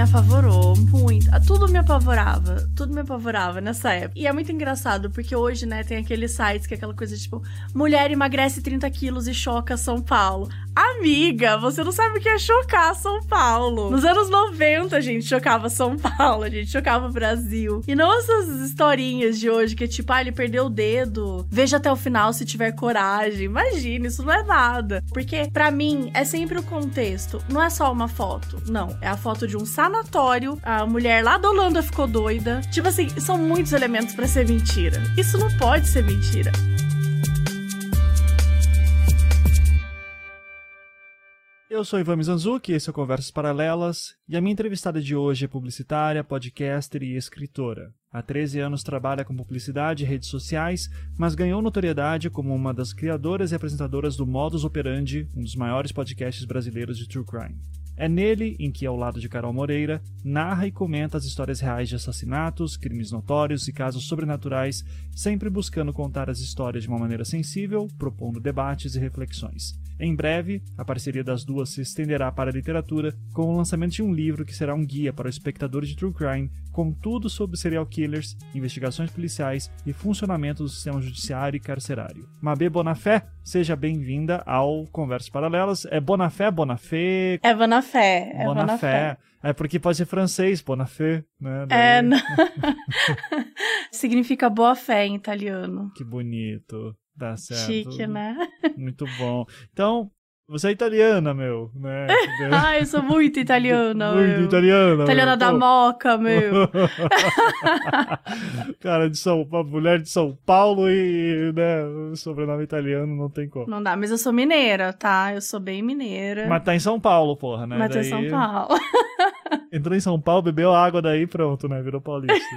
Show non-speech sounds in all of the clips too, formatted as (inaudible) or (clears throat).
me apavorou muito. Ah, Tudo me apavorava. Tudo me apavorava nessa época. E é muito engraçado, porque hoje, né, tem aqueles sites que é aquela coisa tipo: mulher emagrece 30 quilos e choca São Paulo. Amiga, você não sabe o que é chocar São Paulo. Nos anos 90, a gente chocava São Paulo, a gente chocava o Brasil. E não essas historinhas de hoje que é tipo, ah, ele perdeu o dedo, veja até o final se tiver coragem. Imagina, isso não é nada. Porque, pra mim, é sempre o contexto. Não é só uma foto. Não, é a foto de um sanatório, a mulher lá da Holanda ficou doida. Tipo assim, são muitos elementos pra ser mentira. Isso não pode ser mentira. Eu sou Ivan Mizanzuki, esse é o Conversas Paralelas, e a minha entrevistada de hoje é publicitária, podcaster e escritora. Há 13 anos trabalha com publicidade e redes sociais, mas ganhou notoriedade como uma das criadoras e apresentadoras do Modus Operandi, um dos maiores podcasts brasileiros de true crime. É nele em que, ao lado de Carol Moreira, narra e comenta as histórias reais de assassinatos, crimes notórios e casos sobrenaturais, sempre buscando contar as histórias de uma maneira sensível, propondo debates e reflexões. Em breve, a parceria das duas se estenderá para a literatura, com o lançamento de um livro que será um guia para o espectador de true crime, com tudo sobre serial killers, investigações policiais e funcionamento do sistema judiciário e carcerário. Mabê Bonafé, seja bem-vinda ao Conversas Paralelas. É Bonafé, Bonafé? É Bonafé. É Bonafé. É porque pode ser francês, Bonafé, né? É, Daí- não. (laughs) (laughs) Significa boa fé em italiano. Que bonito. Tá certo. Chique, né? Muito bom. Então, você é italiana, meu, né? (laughs) Ah, eu sou muito italiana, Muito meu. italiana. Italiana meu. da Pô. moca, meu. (laughs) Cara de São uma mulher de São Paulo e, né, sobrenome italiano não tem como. Não dá, mas eu sou mineira, tá? Eu sou bem mineira. Mas tá em São Paulo, porra, né? Mas em Daí- São Paulo. (laughs) Entrou em São Paulo, bebeu água daí pronto, né? Virou paulista.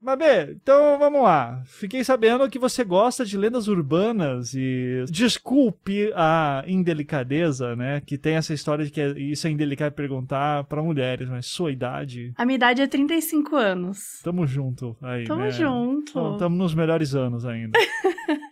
Mas, Bê, então vamos lá. Fiquei sabendo que você gosta de lendas urbanas e desculpe a indelicadeza, né? Que tem essa história de que isso é indelicado perguntar pra mulheres, mas sua idade. A minha idade é 35 anos. Tamo junto aí, Tamo né? junto. Então, Tamo nos melhores anos ainda. (laughs)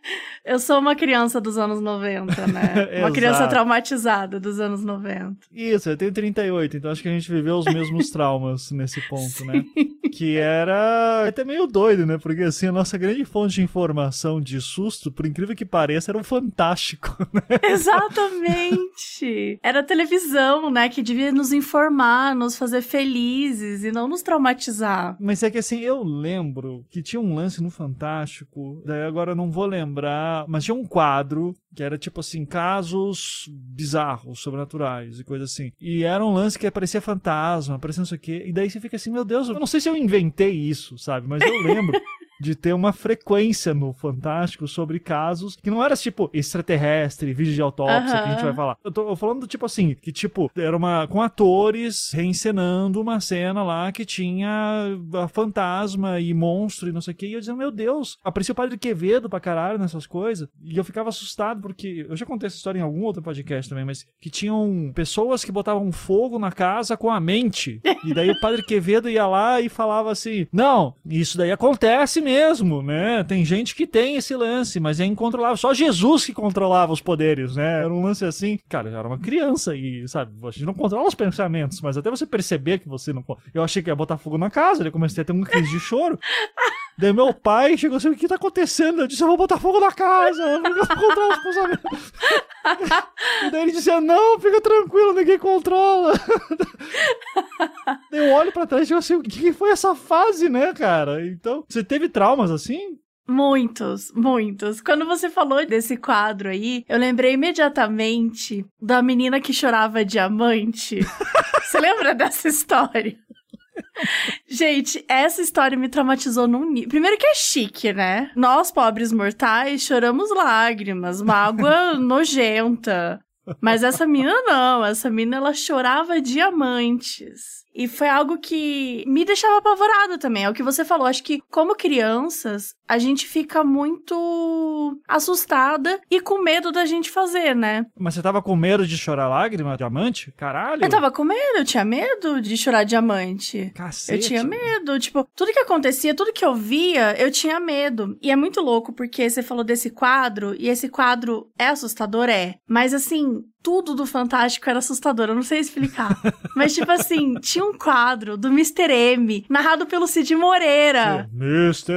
Eu sou uma criança dos anos 90, né? (laughs) uma criança traumatizada dos anos 90. Isso, eu tenho 38, então acho que a gente viveu os mesmos (laughs) traumas nesse ponto, né? Que era até meio doido, né? Porque assim, a nossa grande fonte de informação de susto, por incrível que pareça, era o Fantástico, (laughs) né? Exatamente! Era a televisão, né? Que devia nos informar, nos fazer felizes e não nos traumatizar. Mas é que assim, eu lembro que tinha um lance no Fantástico, daí agora eu não vou lembrar, mas tinha um quadro que era tipo assim, casos bizarros, sobrenaturais e coisa assim. E era um lance que aparecia fantasma, aparecia não sei o quê, e daí você fica assim, meu Deus, eu não sei se eu inventei isso, sabe? Mas eu lembro. De ter uma frequência no Fantástico sobre casos que não era tipo extraterrestre, vídeo de autópsia que a gente vai falar. Eu tô falando tipo assim, que tipo, era uma com atores reencenando uma cena lá que tinha a fantasma e monstro e não sei o que. E eu dizia, meu Deus, aparecia o Padre Quevedo pra caralho nessas coisas. E eu ficava assustado porque eu já contei essa história em algum outro podcast também, mas que tinham pessoas que botavam fogo na casa com a mente. E daí o Padre Quevedo ia lá e falava assim: "Não, isso daí acontece mesmo, né? Tem gente que tem esse lance, mas é incontrolável. Só Jesus que controlava os poderes, né? Era um lance assim. Cara, eu era uma criança e, sabe, a gente não controla os pensamentos, mas até você perceber que você não. Eu achei que ia botar fogo na casa, eu comecei a ter um crise de choro. (laughs) Daí meu pai chegou assim: o que tá acontecendo? Eu disse: eu vou botar fogo na casa, eu não vou controlar os pensamentos. (laughs) e daí ele dizia: não, fica tranquilo, ninguém controla. (laughs) daí eu olho pra trás e digo assim: o que foi essa fase, né, cara? Então, você teve traumas assim? Muitos, muitos. Quando você falou desse quadro aí, eu lembrei imediatamente da menina que chorava diamante. (laughs) você lembra dessa história? Gente, essa história me traumatizou num nível. Primeiro que é chique, né? Nós, pobres mortais, choramos lágrimas, uma água (laughs) nojenta. Mas essa mina não, essa mina ela chorava diamantes. E foi algo que me deixava apavorada também. É o que você falou. Acho que, como crianças, a gente fica muito assustada e com medo da gente fazer, né? Mas você tava com medo de chorar lágrima, diamante? Caralho. Eu tava com medo, eu tinha medo de chorar diamante. Cacete. Eu tinha medo, tipo, tudo que acontecia, tudo que eu via, eu tinha medo. E é muito louco porque você falou desse quadro, e esse quadro é assustador, é. Mas assim, tudo do Fantástico era assustador, eu não sei explicar. (laughs) Mas, tipo assim, tinha um quadro do Mr. M, narrado pelo Cid Moreira. Mr.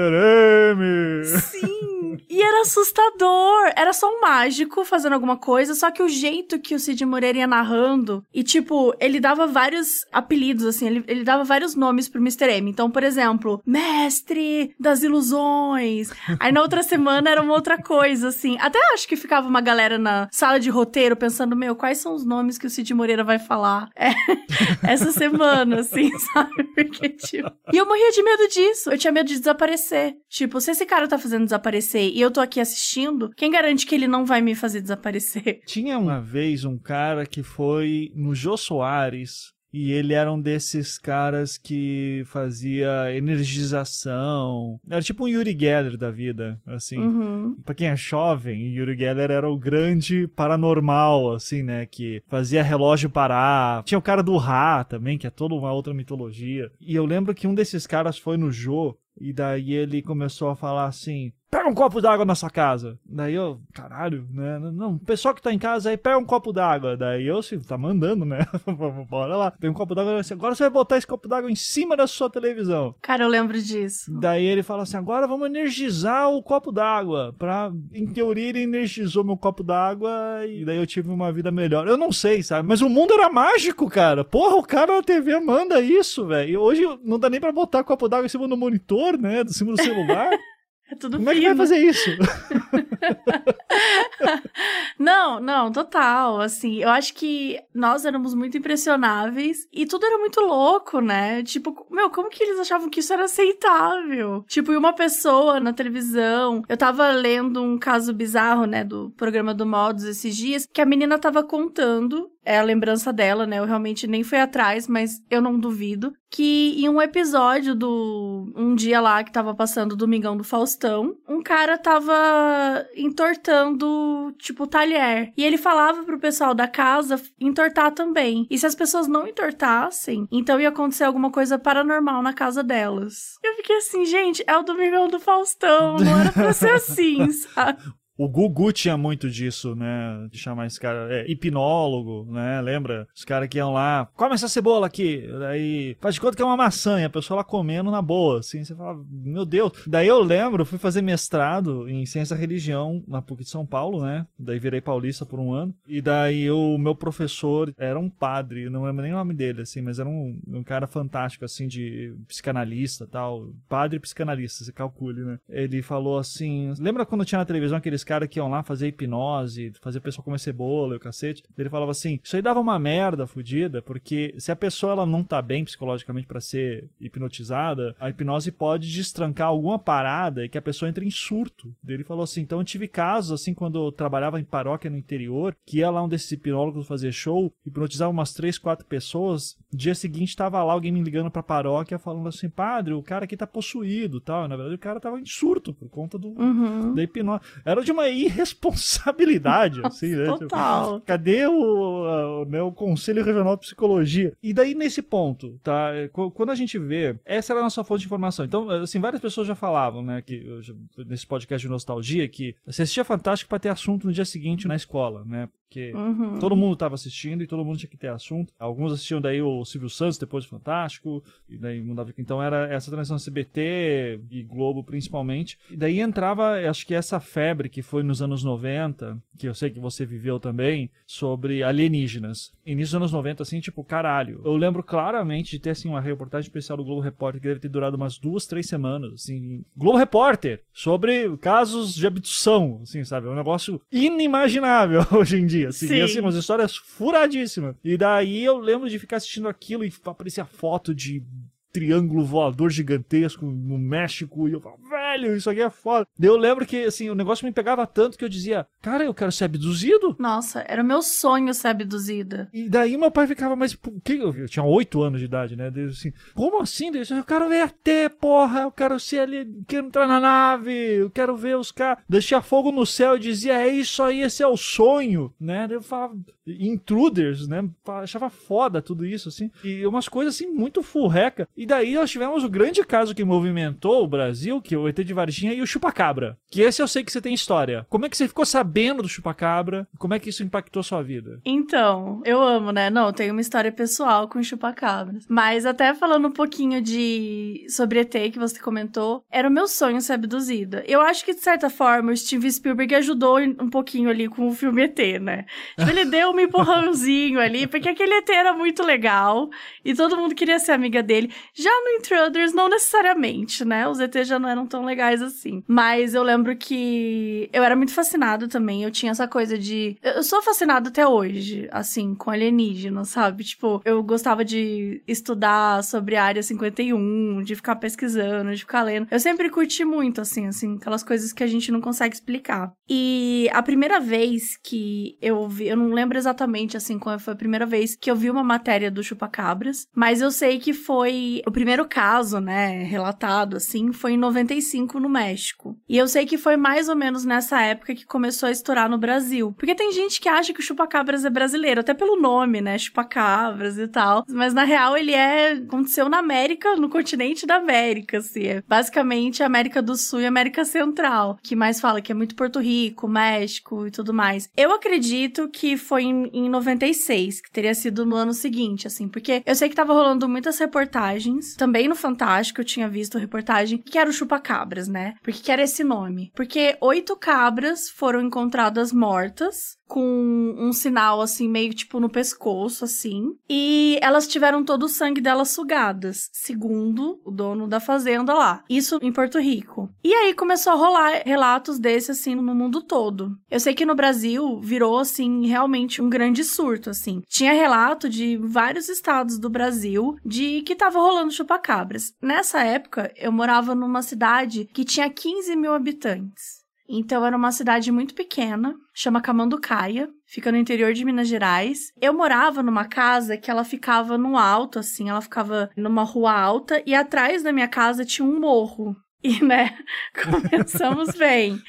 M! Sim! E era assustador. Era só um mágico fazendo alguma coisa, só que o jeito que o Cid Moreira ia narrando, e tipo, ele dava vários apelidos, assim, ele, ele dava vários nomes pro Mr. M. Então, por exemplo, Mestre das Ilusões. Aí na outra semana era uma outra coisa, assim. Até acho que ficava uma galera na sala de roteiro pensando, meu, quais são os nomes que o Cid Moreira vai falar é, (laughs) essa semana, assim, (laughs) sabe? Porque, tipo... E eu morria de medo disso. Eu tinha medo de desaparecer. Tipo, se esse cara tá fazendo desaparecer e eu tô aqui assistindo, quem garante que ele não vai me fazer desaparecer? Tinha uma vez um cara que foi no Jô Soares e ele era um desses caras que fazia energização. Era tipo um Yuri Geller da vida, assim. Uhum. Pra quem é jovem, Yuri Geller era o grande paranormal, assim, né? Que fazia relógio parar. Tinha o cara do Ra também, que é toda uma outra mitologia. E eu lembro que um desses caras foi no Jô e daí ele começou a falar assim: pega um copo d'água na sua casa. Daí eu, caralho, né? Não, o pessoal que tá em casa aí, pega um copo d'água. Daí eu, assim, tá mandando, né? (laughs) Bora lá. Pega um copo d'água. Agora você vai botar esse copo d'água em cima da sua televisão. Cara, eu lembro disso. Daí ele fala assim: agora vamos energizar o copo d'água. Pra, em teoria, ele energizou meu copo d'água e daí eu tive uma vida melhor. Eu não sei, sabe? Mas o mundo era mágico, cara. Porra, o cara na TV manda isso, velho. E hoje não dá nem pra botar copo d'água em cima do monitor, né? Em cima do celular. (laughs) Tudo Como é que fino. vai fazer isso? (laughs) Não, não, total. Assim, eu acho que nós éramos muito impressionáveis e tudo era muito louco, né? Tipo, meu, como que eles achavam que isso era aceitável? Tipo, e uma pessoa na televisão. Eu tava lendo um caso bizarro, né, do programa do Modos esses dias, que a menina tava contando. É a lembrança dela, né? Eu realmente nem fui atrás, mas eu não duvido. Que em um episódio do. Um dia lá que tava passando o Domingão do Faustão, um cara tava entortando, tipo, o E ele falava pro pessoal da casa entortar também. E se as pessoas não entortassem, então ia acontecer alguma coisa paranormal na casa delas. Eu fiquei assim, gente, é o Domingão do Faustão, não era pra ser assim, (laughs) sabe? O Gugu tinha muito disso, né? De chamar esse cara. É, hipnólogo, né? Lembra? Os caras que iam lá, come essa cebola aqui. Daí faz de conta que é uma maçã, e a pessoa lá comendo na boa, assim. Você fala, meu Deus. Daí eu lembro, fui fazer mestrado em ciência e religião na PUC de São Paulo, né? Daí virei paulista por um ano. E daí o meu professor era um padre, não lembro nem o nome dele, assim, mas era um, um cara fantástico, assim, de psicanalista tal. Padre psicanalista, você calcule, né? Ele falou assim: lembra quando tinha na televisão aqueles caras que iam lá fazer hipnose, fazer a pessoa comer cebola e o cacete. Ele falava assim: isso aí dava uma merda fodida, porque se a pessoa ela não tá bem psicologicamente para ser hipnotizada, a hipnose pode destrancar alguma parada e que a pessoa entre em surto. Ele falou assim: então eu tive casos, assim, quando eu trabalhava em paróquia no interior, que ia lá um desses hipnólogos fazer show, hipnotizava umas três, quatro pessoas. Dia seguinte tava lá alguém me ligando pra paróquia falando assim: padre, o cara aqui tá possuído tal. Na verdade, o cara tava em surto por conta do, Uhum. da hipnose. Era de uma irresponsabilidade, assim, né? Tipo, Total. cadê o, né, o Conselho Regional de Psicologia? E daí, nesse ponto, tá? é, qu- Quando a gente vê, essa era a nossa fonte de informação. Então, assim, várias pessoas já falavam, né, que nesse podcast de nostalgia, que você assistia Fantástico para ter assunto no dia seguinte na escola, né? Porque Uhum. Todo mundo estava assistindo e todo mundo tinha que ter assunto. Alguns assistiam daí o Silvio Santos depois do Fantástico, e daí mudava. Então era essa transição CBT e Globo principalmente. E daí entrava, acho que essa febre que foi nos anos 90, que eu sei que você viveu também, sobre alienígenas. Início dos anos 90, assim, tipo, caralho. Eu lembro claramente de ter, assim, uma reportagem especial do Globo Repórter que deve ter durado umas duas, três semanas, assim. Globo Repórter! Sobre casos de abdução, assim, sabe? É um negócio inimaginável (laughs) hoje em dia, assim. Sim. E, assim, umas histórias furadíssimas. E daí eu lembro de ficar assistindo aquilo e aparecia foto de triângulo voador gigantesco no México e eu falava, velho, isso aqui é foda. Daí eu lembro que, assim, o negócio me pegava tanto que eu dizia, cara, eu quero ser abduzido. Nossa, era o meu sonho ser abduzida. E daí meu pai ficava, mas por que? Eu tinha oito anos de idade, né? Daí, assim, como assim? Daí, eu quero ver ET, porra, eu quero ser ali, quero entrar na nave, eu quero ver os caras. Deixar fogo no céu e dizia, é isso aí, esse é o sonho, né? Daí eu falava, intruders, né? Achava foda tudo isso, assim. E umas coisas, assim, muito furreca. E daí nós tivemos o grande caso que movimentou o Brasil, que é o ET de Varginha e o Chupacabra. Que esse eu sei que você tem história. Como é que você ficou sabendo do Chupacabra? Como é que isso impactou sua vida? Então, eu amo, né? Não, tem uma história pessoal com o Chupacabras. Mas até falando um pouquinho de sobre ET que você comentou, era o meu sonho ser abduzida. Eu acho que, de certa forma, o Steve Spielberg ajudou um pouquinho ali com o filme ET, né? Tipo, ele (laughs) deu um empurrãozinho ali, porque aquele ET era muito legal e todo mundo queria ser amiga dele. Já no Intruders, não necessariamente, né? Os ET já não eram tão legais assim. Mas eu lembro que eu era muito fascinada também. Eu tinha essa coisa de. Eu sou fascinada até hoje, assim, com alienígenas, sabe? Tipo, eu gostava de estudar sobre a área 51, de ficar pesquisando, de ficar lendo. Eu sempre curti muito, assim, assim, aquelas coisas que a gente não consegue explicar. E a primeira vez que eu vi, eu não lembro exatamente, assim, qual foi a primeira vez que eu vi uma matéria do Chupacabras, mas eu sei que foi o primeiro caso, né, relatado, assim, foi em 95 no México. E eu sei que foi mais ou menos nessa época que começou a estourar no Brasil. Porque tem gente que acha que o Chupacabras é brasileiro, até pelo nome, né, Chupacabras e tal. Mas na real ele é, aconteceu na América, no continente da América, assim. É basicamente América do Sul e América Central, que mais fala que é muito Porto Rico, México e tudo mais. Eu acredito que foi em, em 96, que teria sido no ano seguinte, assim, porque eu sei que tava rolando muitas reportagens, também no Fantástico eu tinha visto reportagem, que era o Chupacabras, né? Por que era esse nome? Porque oito cabras foram encontradas mortas com um sinal assim meio tipo no pescoço assim, e elas tiveram todo o sangue delas sugadas, segundo o dono da fazenda lá. Isso em Porto Rico. E aí começou a rolar relatos desses assim no mundo todo. Eu sei que no Brasil virou assim realmente um grande surto assim. Tinha relato de vários estados do Brasil de que tava rolando chupacabras. Nessa época eu morava numa cidade que tinha 15 mil habitantes. Então era uma cidade muito pequena, chama Camanducaia, fica no interior de Minas Gerais. Eu morava numa casa que ela ficava no alto, assim, ela ficava numa rua alta e atrás da minha casa tinha um morro. E, né, (laughs) começamos bem.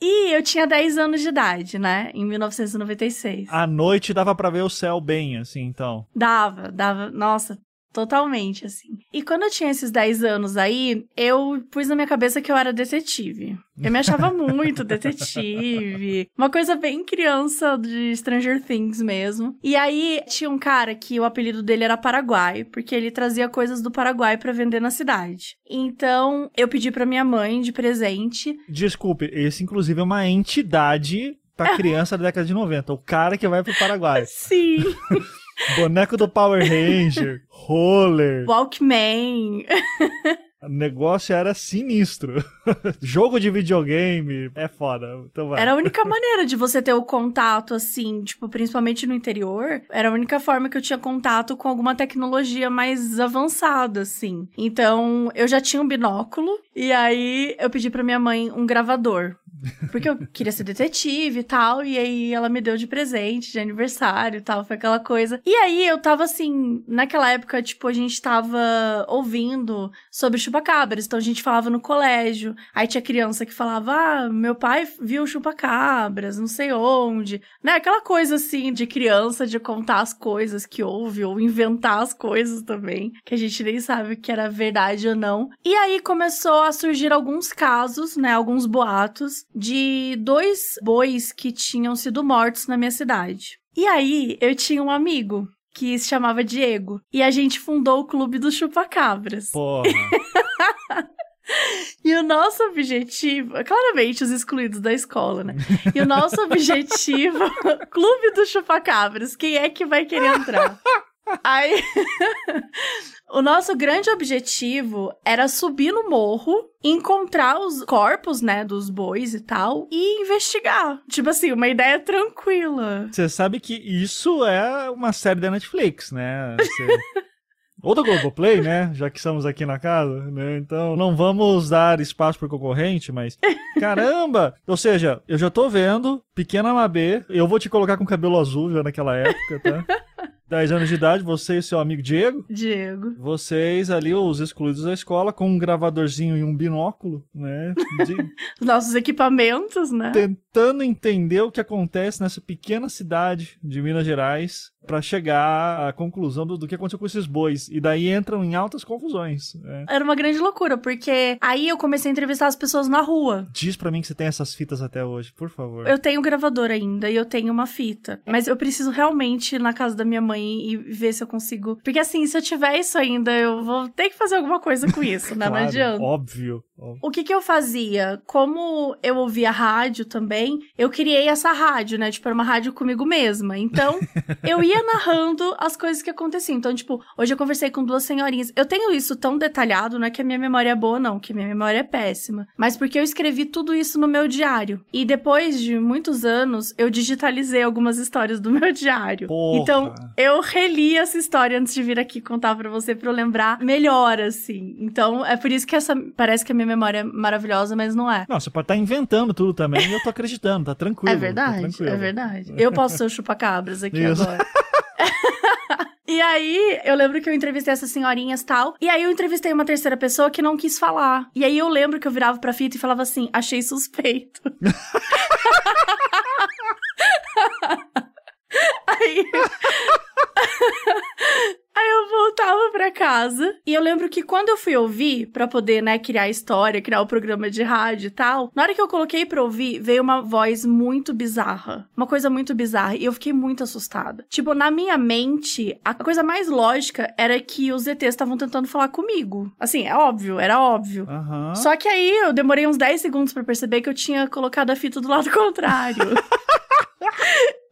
E eu tinha 10 anos de idade, né? Em 1996. À noite dava para ver o céu bem, assim, então. Dava, dava. Nossa, Totalmente, assim. E quando eu tinha esses 10 anos aí, eu pus na minha cabeça que eu era detetive. Eu me achava (laughs) muito detetive. Uma coisa bem criança de Stranger Things mesmo. E aí tinha um cara que o apelido dele era Paraguai, porque ele trazia coisas do Paraguai para vender na cidade. Então, eu pedi para minha mãe de presente. Desculpe, esse inclusive é uma entidade pra (laughs) criança da década de 90. O cara que vai pro Paraguai. Sim. (laughs) Boneco do Power Ranger, roller. Walkman. O negócio era sinistro. Jogo de videogame é foda. Então vai. Era a única maneira de você ter o contato, assim, tipo, principalmente no interior. Era a única forma que eu tinha contato com alguma tecnologia mais avançada, assim. Então, eu já tinha um binóculo. E aí, eu pedi pra minha mãe um gravador. Porque eu queria ser detetive e tal. E aí ela me deu de presente, de aniversário e tal. Foi aquela coisa. E aí eu tava assim, naquela época, tipo, a gente tava ouvindo sobre chupacabras. Então a gente falava no colégio. Aí tinha criança que falava: Ah, meu pai viu chupacabras, não sei onde. Né? Aquela coisa assim de criança de contar as coisas que houve, ou inventar as coisas também, que a gente nem sabe que era verdade ou não. E aí começou a surgir alguns casos, né? Alguns boatos de dois bois que tinham sido mortos na minha cidade. E aí, eu tinha um amigo que se chamava Diego. E a gente fundou o Clube dos Chupacabras. Porra. (laughs) E o nosso objetivo, claramente os excluídos da escola, né? E o nosso objetivo, (laughs) Clube dos Chupacabras, quem é que vai querer entrar? Aí, (laughs) o nosso grande objetivo era subir no morro, encontrar os corpos, né, dos bois e tal, e investigar. Tipo assim, uma ideia tranquila. Você sabe que isso é uma série da Netflix, né? Você... (laughs) Ou da Globoplay, né? Já que estamos aqui na casa, né? Então não vamos dar espaço pro concorrente, mas. (laughs) Caramba! Ou seja, eu já tô vendo, pequena Mabê, eu vou te colocar com cabelo azul já naquela época, tá? 10 anos de idade, você e seu amigo Diego. Diego. Vocês ali, os excluídos da escola, com um gravadorzinho e um binóculo, né? De, (laughs) Nossos equipamentos, né? tentando entender o que acontece nessa pequena cidade de Minas Gerais pra chegar à conclusão do, do que aconteceu com esses bois. E daí entram em altas confusões. né? Era uma grande loucura, porque aí eu comecei a entrevistar as pessoas na rua. Diz pra mim que você tem essas fitas até hoje, por favor. Eu tenho gravador ainda e eu tenho uma fita. Mas eu preciso realmente ir na casa da minha mãe e ver se eu consigo. Porque assim, se eu tiver isso ainda, eu vou ter que fazer alguma coisa com isso, né? Não Claro, adianta. Óbvio. O que que eu fazia? Como eu ouvia rádio também, eu criei essa rádio, né? Tipo, era uma rádio comigo mesma. Então, (laughs) eu ia narrando as coisas que aconteciam. Então, tipo, hoje eu conversei com duas senhorinhas. Eu tenho isso tão detalhado, não é que a minha memória é boa, não, que a minha memória é péssima. Mas porque eu escrevi tudo isso no meu diário. E depois de muitos anos, eu digitalizei algumas histórias do (laughs) meu diário. Porra. Então, eu reli essa história antes de vir aqui contar pra você, pra eu lembrar melhor, assim. Então, é por isso que essa. Parece que a minha memória é maravilhosa, mas não é. Não, você pode estar inventando tudo também e eu tô acreditando, tá (laughs) tranquilo. É tá verdade, tranquilo. é verdade. (laughs) Eu posso ser o chupa-cabras aqui Isso. agora. (laughs) E aí, eu lembro que eu entrevistei essas senhorinhas e tal. E aí, eu entrevistei uma terceira pessoa que não quis falar. E aí, eu lembro que eu virava pra fita e falava assim: achei suspeito. (laughs) aí. (laughs) Aí eu voltava pra casa e eu lembro que quando eu fui ouvir pra poder, né, criar a história, criar o programa de rádio e tal, na hora que eu coloquei pra ouvir, veio uma voz muito bizarra, uma coisa muito bizarra e eu fiquei muito assustada. Tipo, na minha mente, a coisa mais lógica era que os ETs estavam tentando falar comigo. Assim, é óbvio, era óbvio. Aham. Só que aí eu demorei uns 10 segundos pra perceber que eu tinha colocado a fita do lado (laughs) contrário.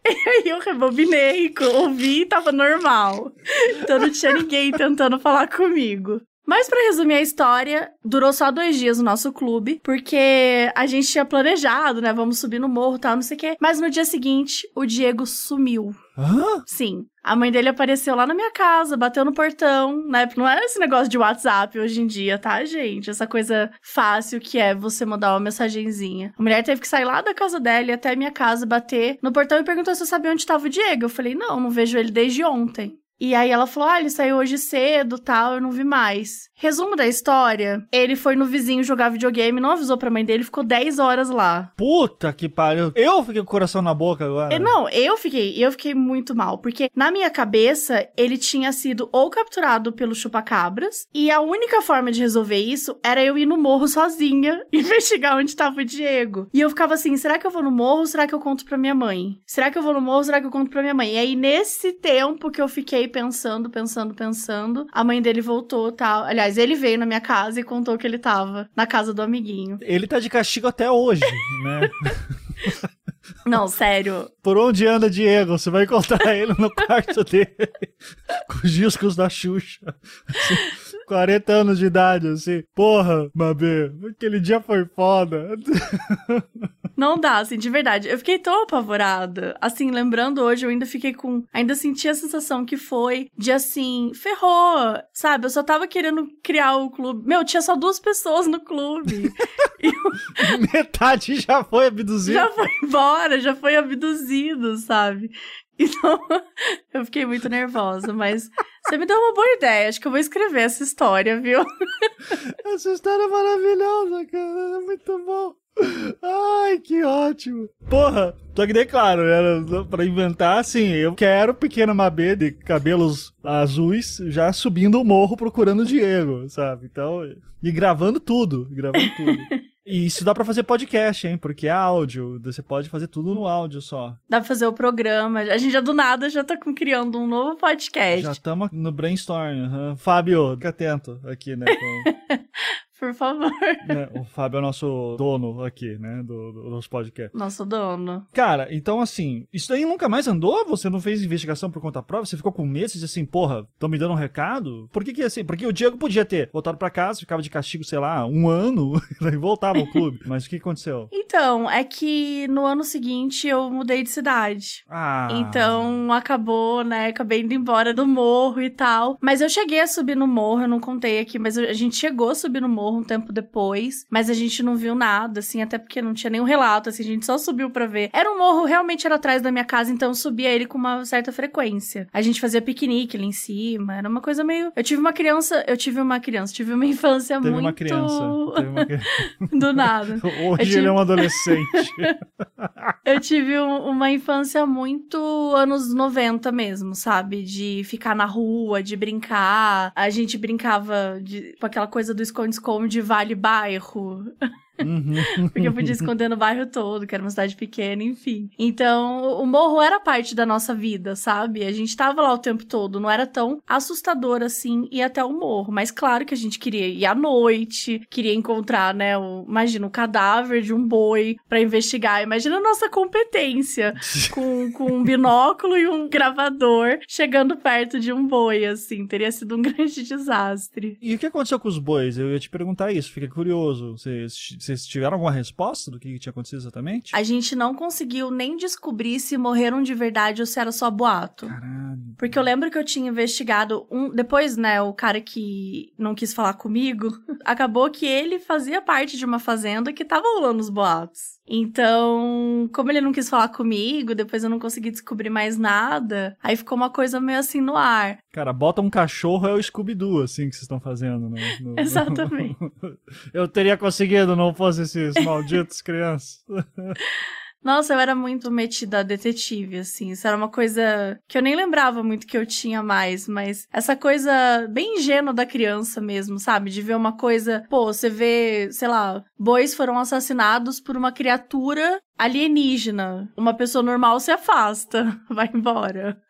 E (laughs) aí eu rebobinei, ouvi e tava normal. Então não tinha ninguém tentando falar comigo. Mas pra resumir a história, durou só dois dias o nosso clube, porque a gente tinha planejado, né? Vamos subir no morro e tal, não sei o quê. Mas no dia seguinte, o Diego sumiu. Hã? Sim. A mãe dele apareceu lá na minha casa, bateu no portão, né? Porque não era esse negócio de WhatsApp hoje em dia, tá, gente? Essa coisa fácil que é você mandar uma mensagenzinha. A mulher teve que sair lá da casa dela e até a minha casa bater no portão e perguntou se eu sabia onde estava o Diego. Eu falei, não, não vejo ele desde ontem. E aí ela falou: ah, ele saiu hoje cedo tal, eu não vi mais. Resumo da história: ele foi no vizinho jogar videogame, não avisou pra mãe dele, ficou 10 horas lá. Puta que pariu. Eu fiquei com o coração na boca agora. E, não, eu fiquei, eu fiquei muito mal, porque na minha cabeça ele tinha sido ou capturado pelo chupacabras, e a única forma de resolver isso era eu ir no morro sozinha (laughs) investigar onde estava o Diego. E eu ficava assim, será que eu vou no morro ou será que eu conto pra minha mãe? Será que eu vou no morro ou será que eu conto pra minha mãe? E aí nesse tempo que eu fiquei pensando, pensando, pensando, a mãe dele voltou, tal. Aliás, ele veio na minha casa e contou que ele tava na casa do amiguinho. Ele tá de castigo até hoje, né? (laughs) Não, sério, Por onde anda Diego? Você vai encontrar ele no quarto dele, (laughs) com os discos da Xuxa. Assim, 40 anos de idade, assim. Porra, Mabê, aquele dia foi foda. (laughs) Não dá, assim, de verdade. Eu fiquei tão apavorada. Assim, lembrando hoje, eu ainda fiquei com. Ainda senti a sensação que foi de assim, ferrou, sabe? Eu só tava querendo criar o clube. Meu, tinha só duas pessoas no clube. (laughs) e Metade já foi abduzido. já foi embora, já foi abduzido, sabe? Então, (laughs) eu fiquei muito nervosa, mas você me deu uma boa ideia. Acho que eu vou escrever essa história, viu? (laughs) Essa história é maravilhosa, cara. É muito bom. Ai, que ótimo. Porra, só que daí, claro, era pra inventar, assim, eu quero pequena Mabê de cabelos azuis já subindo o morro procurando o Diego, sabe? Então, e gravando tudo, gravando tudo. (laughs) E isso dá pra fazer podcast, hein? Porque é áudio, você pode fazer tudo no áudio só. Dá pra fazer o programa. A gente já do nada já tá criando um novo podcast. Já estamos no brainstorm. aham. Fábio, fica atento aqui, né? com- (laughs) Por favor. (laughs) né, O Fábio é o nosso dono aqui, né? Do, do nosso podcast. Nosso dono. Cara, então assim, isso daí nunca mais andou? Você não fez investigação por conta própria? Você ficou com medo? Você disse assim, porra, estão me dando um recado? Por que que assim? Porque o Diego podia ter voltado pra casa, ficava de castigo, sei lá, um ano, (laughs) e voltava ao clube. Mas o que aconteceu? Então, é que no ano seguinte eu mudei de cidade. Ah. Então acabou, né? Acabei indo embora do morro e tal. Mas eu cheguei a subir no morro, eu não contei aqui, mas eu- a gente chegou a subir no morro. Morro um tempo depois, mas a gente não viu nada, assim, até porque não tinha nenhum relato, assim, a gente só subiu pra ver. Era um morro, realmente era atrás da minha casa, então eu subia ele com uma certa frequência. A gente fazia piquenique ali em cima, era uma coisa meio. Eu tive uma criança, eu tive uma criança, tive uma infância Teve muito. uma criança. Teve uma... cri- (laughs) Do nada. (laughs) Hoje tive- ele é um adolescente. (laughs) Eu tive um- uma infância muito anos 90 mesmo, sabe? De ficar na rua, de brincar. A gente brincava de, com aquela coisa do esconde-esconde vale-bairro. Uhum. (laughs) Porque eu podia esconder no bairro todo, que era uma cidade pequena, enfim. Então, o morro era parte da nossa vida, sabe? A gente tava lá o tempo todo, não era tão assustador assim ir até o morro. Mas claro que a gente queria ir à noite, queria encontrar, né? O, imagina, o cadáver de um boi pra investigar. Imagina a nossa competência (laughs) com, com um binóculo e um gravador chegando perto de um boi, assim. Teria sido um (laughs) grande desastre. E o que aconteceu com os bois? Eu ia te perguntar isso, fiquei curioso. Vocês, vocês tiveram alguma resposta do que tinha acontecido exatamente? A gente não conseguiu nem descobrir se morreram de verdade ou se era só boato. Caralho. Porque eu lembro que eu tinha investigado um. Depois, né, o cara que não quis falar comigo, (laughs) acabou que ele fazia parte de uma fazenda que tava rolando os boatos. Então, como ele não quis falar comigo, depois eu não consegui descobrir mais nada. Aí ficou uma coisa meio assim no ar. Cara, bota um cachorro é o Scooby-Doo, assim, que vocês estão fazendo. No, (laughs) no- Exatamente. (laughs) Eu teria conseguido, não fosse esses malditos crianças. (laughs) Nossa, eu era muito metida a detetive, assim. Isso era uma coisa que eu nem lembrava muito que eu tinha mais, mas essa coisa bem ingênua da criança mesmo, sabe? De ver uma coisa. Pô, você vê, sei lá, bois foram assassinados por uma criatura alienígena. Uma pessoa normal se afasta, (laughs) vai embora.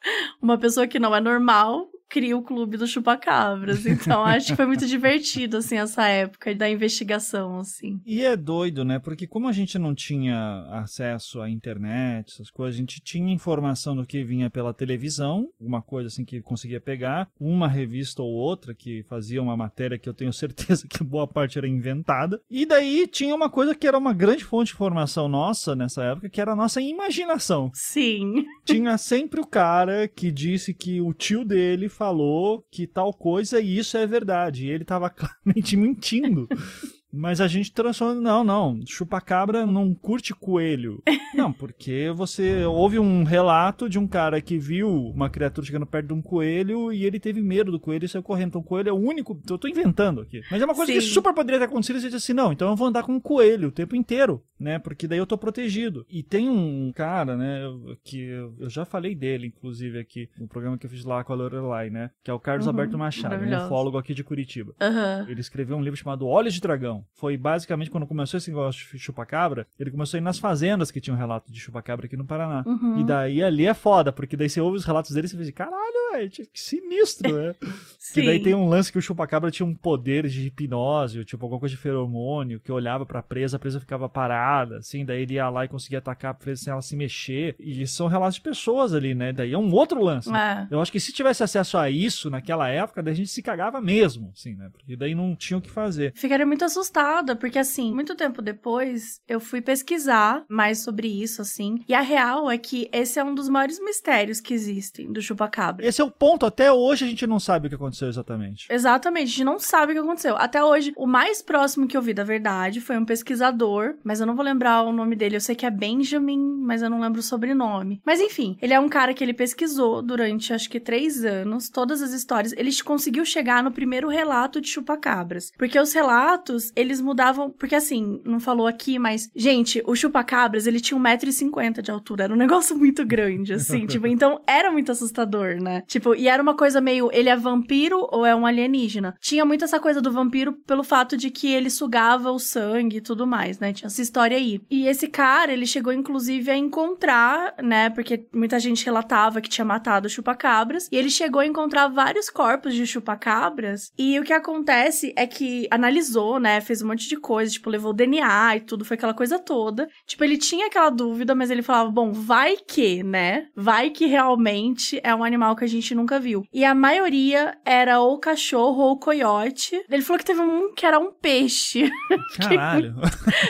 Uma pessoa que não é normal. Cria o clube do chupacabras. Então, acho que foi muito divertido, assim, essa época da investigação, assim. E é doido, né? Porque como a gente não tinha acesso à internet, essas coisas, a gente tinha informação do que vinha pela televisão, uma coisa assim que conseguia pegar, uma revista ou outra que fazia uma matéria que eu tenho certeza que boa parte era inventada. E daí tinha uma coisa que era uma grande fonte de informação nossa nessa época, que era a nossa imaginação. Sim. tinha sempre o cara que disse que o tio dele falou que tal coisa e isso é verdade. E ele tava (laughs) claramente mentindo. (laughs) Mas a gente transforma. Não, não. Chupacabra não curte coelho. (laughs) Não, porque você houve um relato de um cara que viu uma criatura chegando perto de um coelho e ele teve medo do coelho e saiu correndo. Então o coelho é o único. Eu tô inventando aqui. Mas é uma coisa que Sim. super poderia ter acontecido e você disse assim: não, então eu vou andar com um coelho o tempo inteiro, né? Porque daí eu tô protegido. E tem um cara, né, que eu já falei dele, inclusive, aqui no programa que eu fiz lá com a Lorelai, né? Que é o Carlos Uhum, Alberto Machado, um ufólogo aqui de Curitiba. Aham. Ele escreveu um livro chamado Olhos de Dragão. Foi basicamente quando começou esse negócio de chupacabra, ele começou a ir nas fazendas que tinham relato de chupacabra aqui no Paraná. Uhum. E daí ali é foda, porque daí você ouve os relatos dele e você fica assim, caralho, velho, que sinistro, né? (laughs) Que daí tem um lance que o chupacabra tinha um poder de hipnose, tipo alguma coisa de feromônio, que olhava pra presa, a presa ficava parada, assim, daí ele ia lá e conseguia atacar a presa sem ela se mexer. E são relatos de pessoas ali, né? Daí é um outro lance. É. Eu acho que se tivesse acesso a isso naquela época, daí a gente se cagava mesmo, assim, né? Porque daí não tinha o que fazer. Ficaria muito assustada, porque assim, muito tempo depois, eu fui pesquisar mais sobre isso, assim. E a real é que esse é um dos maiores mistérios que existem do chupacabra. Esse é o ponto, até hoje a gente não sabe o que aconteceu exatamente. Exatamente, a gente não sabe o que aconteceu. Até hoje, o mais próximo que eu vi da verdade foi um pesquisador, mas eu não vou lembrar o nome dele. Eu sei que é Benjamin, mas eu não lembro o sobrenome. Mas enfim, ele é um cara que ele pesquisou durante acho que três anos, todas as histórias. Ele conseguiu chegar no primeiro relato de chupacabras. Porque os relatos, eles mudavam. Porque assim, não falou aqui, mas, gente, o chupacabras, ele tinha 1,50m de altura. Era um (laughs) negócio muito grande, assim. tipo, (laughs) então era muito assustador, né? Tipo, e era uma coisa meio, ele é vampiro ou é um alienígena? Tinha muito essa coisa do vampiro pelo fato de que ele sugava o sangue e tudo mais, né? Tinha essa história aí. E esse cara, ele chegou inclusive a encontrar, né? Porque muita gente relatava que tinha matado chupacabras. E ele chegou a encontrar vários corpos de chupacabras. E o que acontece é que analisou, né? Fez um monte de coisa, tipo, levou DNA e tudo, foi aquela coisa toda. Tipo, ele tinha aquela dúvida, mas ele falava, bom, vai que, né? Vai que realmente é um animal que a gente nunca viu. E a maioria era ou cachorro ou coiote. Ele falou que teve um que era um peixe. (laughs) Caralho.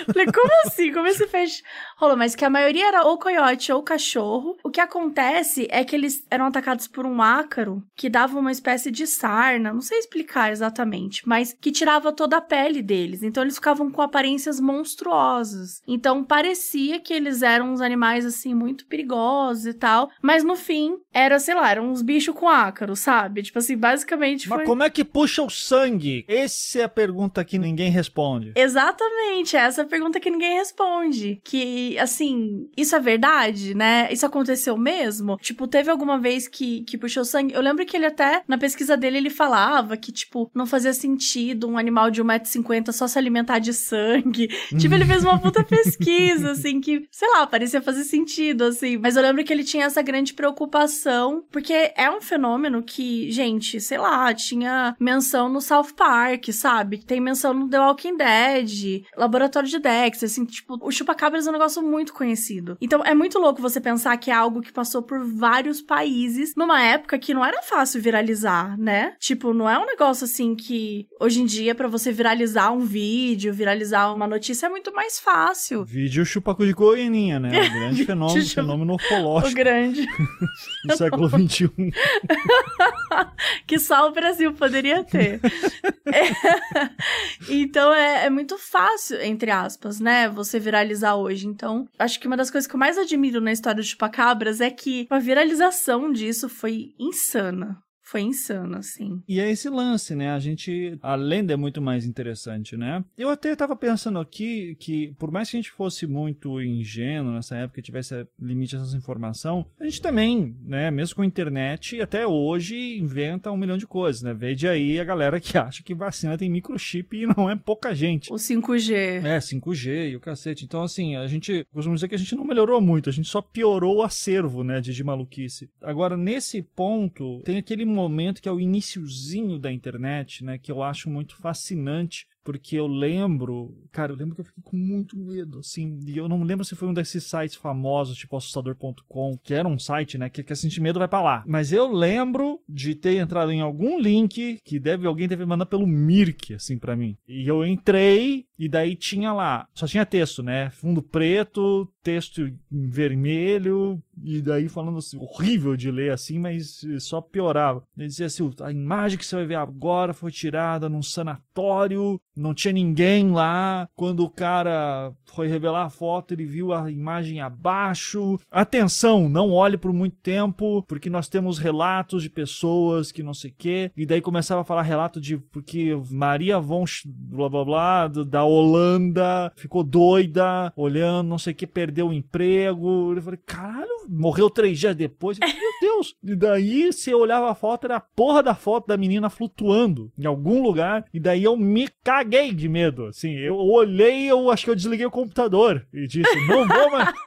Falei, como assim? Como esse peixe rolou, mas que a maioria era ou coiote ou cachorro. O que acontece é que eles eram atacados por um ácaro que dava uma espécie de sarna, não sei explicar exatamente, mas que tirava toda a pele deles. Então eles ficavam com aparências monstruosas. Então parecia que eles eram uns animais assim muito perigosos e tal, mas no fim era, sei lá, eram uns bichos com ácaro, sabe? Tipo assim, basicamente Mas foi... como é que puxa o sangue? Essa é a pergunta que ninguém responde. Exatamente, essa é a pergunta que ninguém responde. Que, assim, isso é verdade, né? Isso aconteceu mesmo? Tipo, teve alguma vez que, que puxou sangue? Eu lembro que ele até, na pesquisa dele, ele falava que, tipo, não fazia sentido um animal de 1,50m só se alimentar de sangue. (laughs) tipo, ele fez uma puta pesquisa, assim, que, sei lá, parecia fazer sentido, assim. Mas eu lembro que ele tinha essa grande preocupação, porque é um fenômeno que, gente, sei lá, tinha menção no South Park, sabe? Tem menção no The Walking Dead, Laboratório de Dexter, assim, tipo, o chupacabras é um negócio muito conhecido. Então é muito louco você pensar que é algo que passou por vários países numa época que não era fácil viralizar, né? Tipo, não é um negócio assim que hoje em dia para você viralizar um vídeo, viralizar uma notícia é muito mais fácil. Vídeo chupacu de goianinha, né? O (laughs) grande fenômeno, fenômeno O ufológico grande. (laughs) do século um. XXI. (laughs) que só o Brasil poderia ter. É. Então é, é muito fácil, entre aspas, né? Você viralizar hoje. Então, acho que uma das coisas que eu mais admiro na história do Chupacabras é que a viralização disso foi insana. Foi insano, assim. E é esse lance, né? A gente. A lenda é muito mais interessante, né? Eu até estava pensando aqui que, por mais que a gente fosse muito ingênuo nessa época e tivesse limite a essa informação, a gente também, né? Mesmo com a internet, até hoje inventa um milhão de coisas, né? Veja aí a galera que acha que vacina tem microchip e não é pouca gente. O 5G. É, 5G e o cacete. Então, assim, a gente. Costumamos dizer que a gente não melhorou muito, a gente só piorou o acervo, né, de, de maluquice. Agora, nesse ponto, tem aquele momento que é o iniciozinho da internet, né, que eu acho muito fascinante. Porque eu lembro, cara, eu lembro que eu fiquei com muito medo, assim, e eu não lembro se foi um desses sites famosos, tipo assustador.com, que era um site, né, que quer sentir medo vai pra lá. Mas eu lembro de ter entrado em algum link que deve alguém deve mandar pelo Mirk, assim, pra mim. E eu entrei e daí tinha lá, só tinha texto, né, fundo preto, texto em vermelho, e daí falando assim, horrível de ler assim, mas só piorava. Ele dizia assim, a imagem que você vai ver agora foi tirada num sanatório, não tinha ninguém lá. Quando o cara foi revelar a foto, ele viu a imagem abaixo. Atenção, não olhe por muito tempo, porque nós temos relatos de pessoas que não sei o quê. E daí começava a falar relato de porque Maria von blá blá blá da Holanda ficou doida, olhando, não sei o que, perdeu o emprego. Eu falei, caralho, morreu três dias depois. Falei, Meu Deus! (laughs) E daí, se eu olhava a foto, era a porra da foto da menina flutuando em algum lugar. E daí eu me caguei de medo. Assim, eu olhei, eu acho que eu desliguei o computador e disse: não vou mais. (laughs)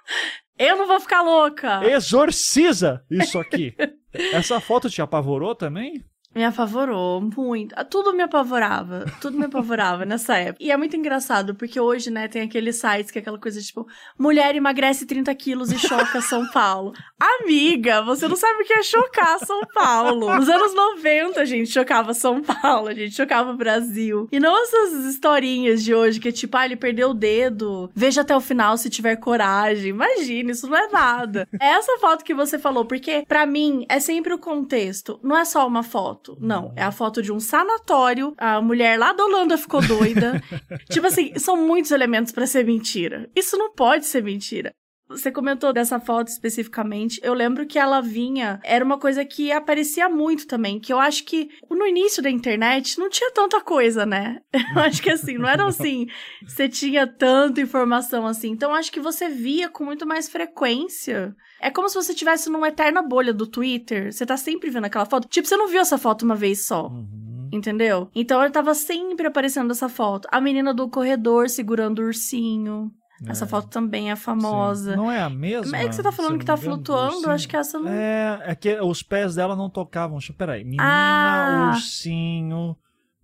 Eu não vou ficar louca! Exorciza isso aqui. Essa foto te apavorou também? Me apavorou muito. Ah, Tudo me apavorava. Tudo me apavorava (laughs) nessa época. E é muito engraçado, porque hoje, né, tem aqueles sites que é aquela coisa tipo: mulher emagrece 30 quilos e choca São Paulo. (laughs) Amiga, você não sabe o que é chocar São Paulo. Nos anos 90, a gente chocava São Paulo, a gente chocava o Brasil. E não essas historinhas de hoje que é tipo, ah, ele perdeu o dedo, veja até o final se tiver coragem. Imagina, isso não é nada. É essa foto que você falou, porque pra mim é sempre o contexto. Não é só uma foto. Não, é a foto de um sanatório. A mulher lá da Holanda ficou doida. (laughs) tipo assim, são muitos elementos pra ser mentira. Isso não pode ser mentira. Você comentou dessa foto especificamente. Eu lembro que ela vinha. Era uma coisa que aparecia muito também. Que eu acho que no início da internet não tinha tanta coisa, né? (laughs) Eu acho que assim, não era assim. Você tinha tanta informação assim. Então eu acho que você via com muito mais frequência. É como se você estivesse numa eterna bolha do Twitter. Você tá sempre vendo aquela foto. Tipo, você não viu essa foto uma vez só. Uhum. Entendeu? Então ela tava sempre aparecendo essa foto. A menina do corredor segurando o ursinho. Essa É. foto também é Sim. famosa. Não é a mesma? É que você tá falando que tá engano, flutuando, ursinho? acho que essa não. É, é que os pés dela não tocavam. Deixa- Peraí. Menina, Ah. ursinho.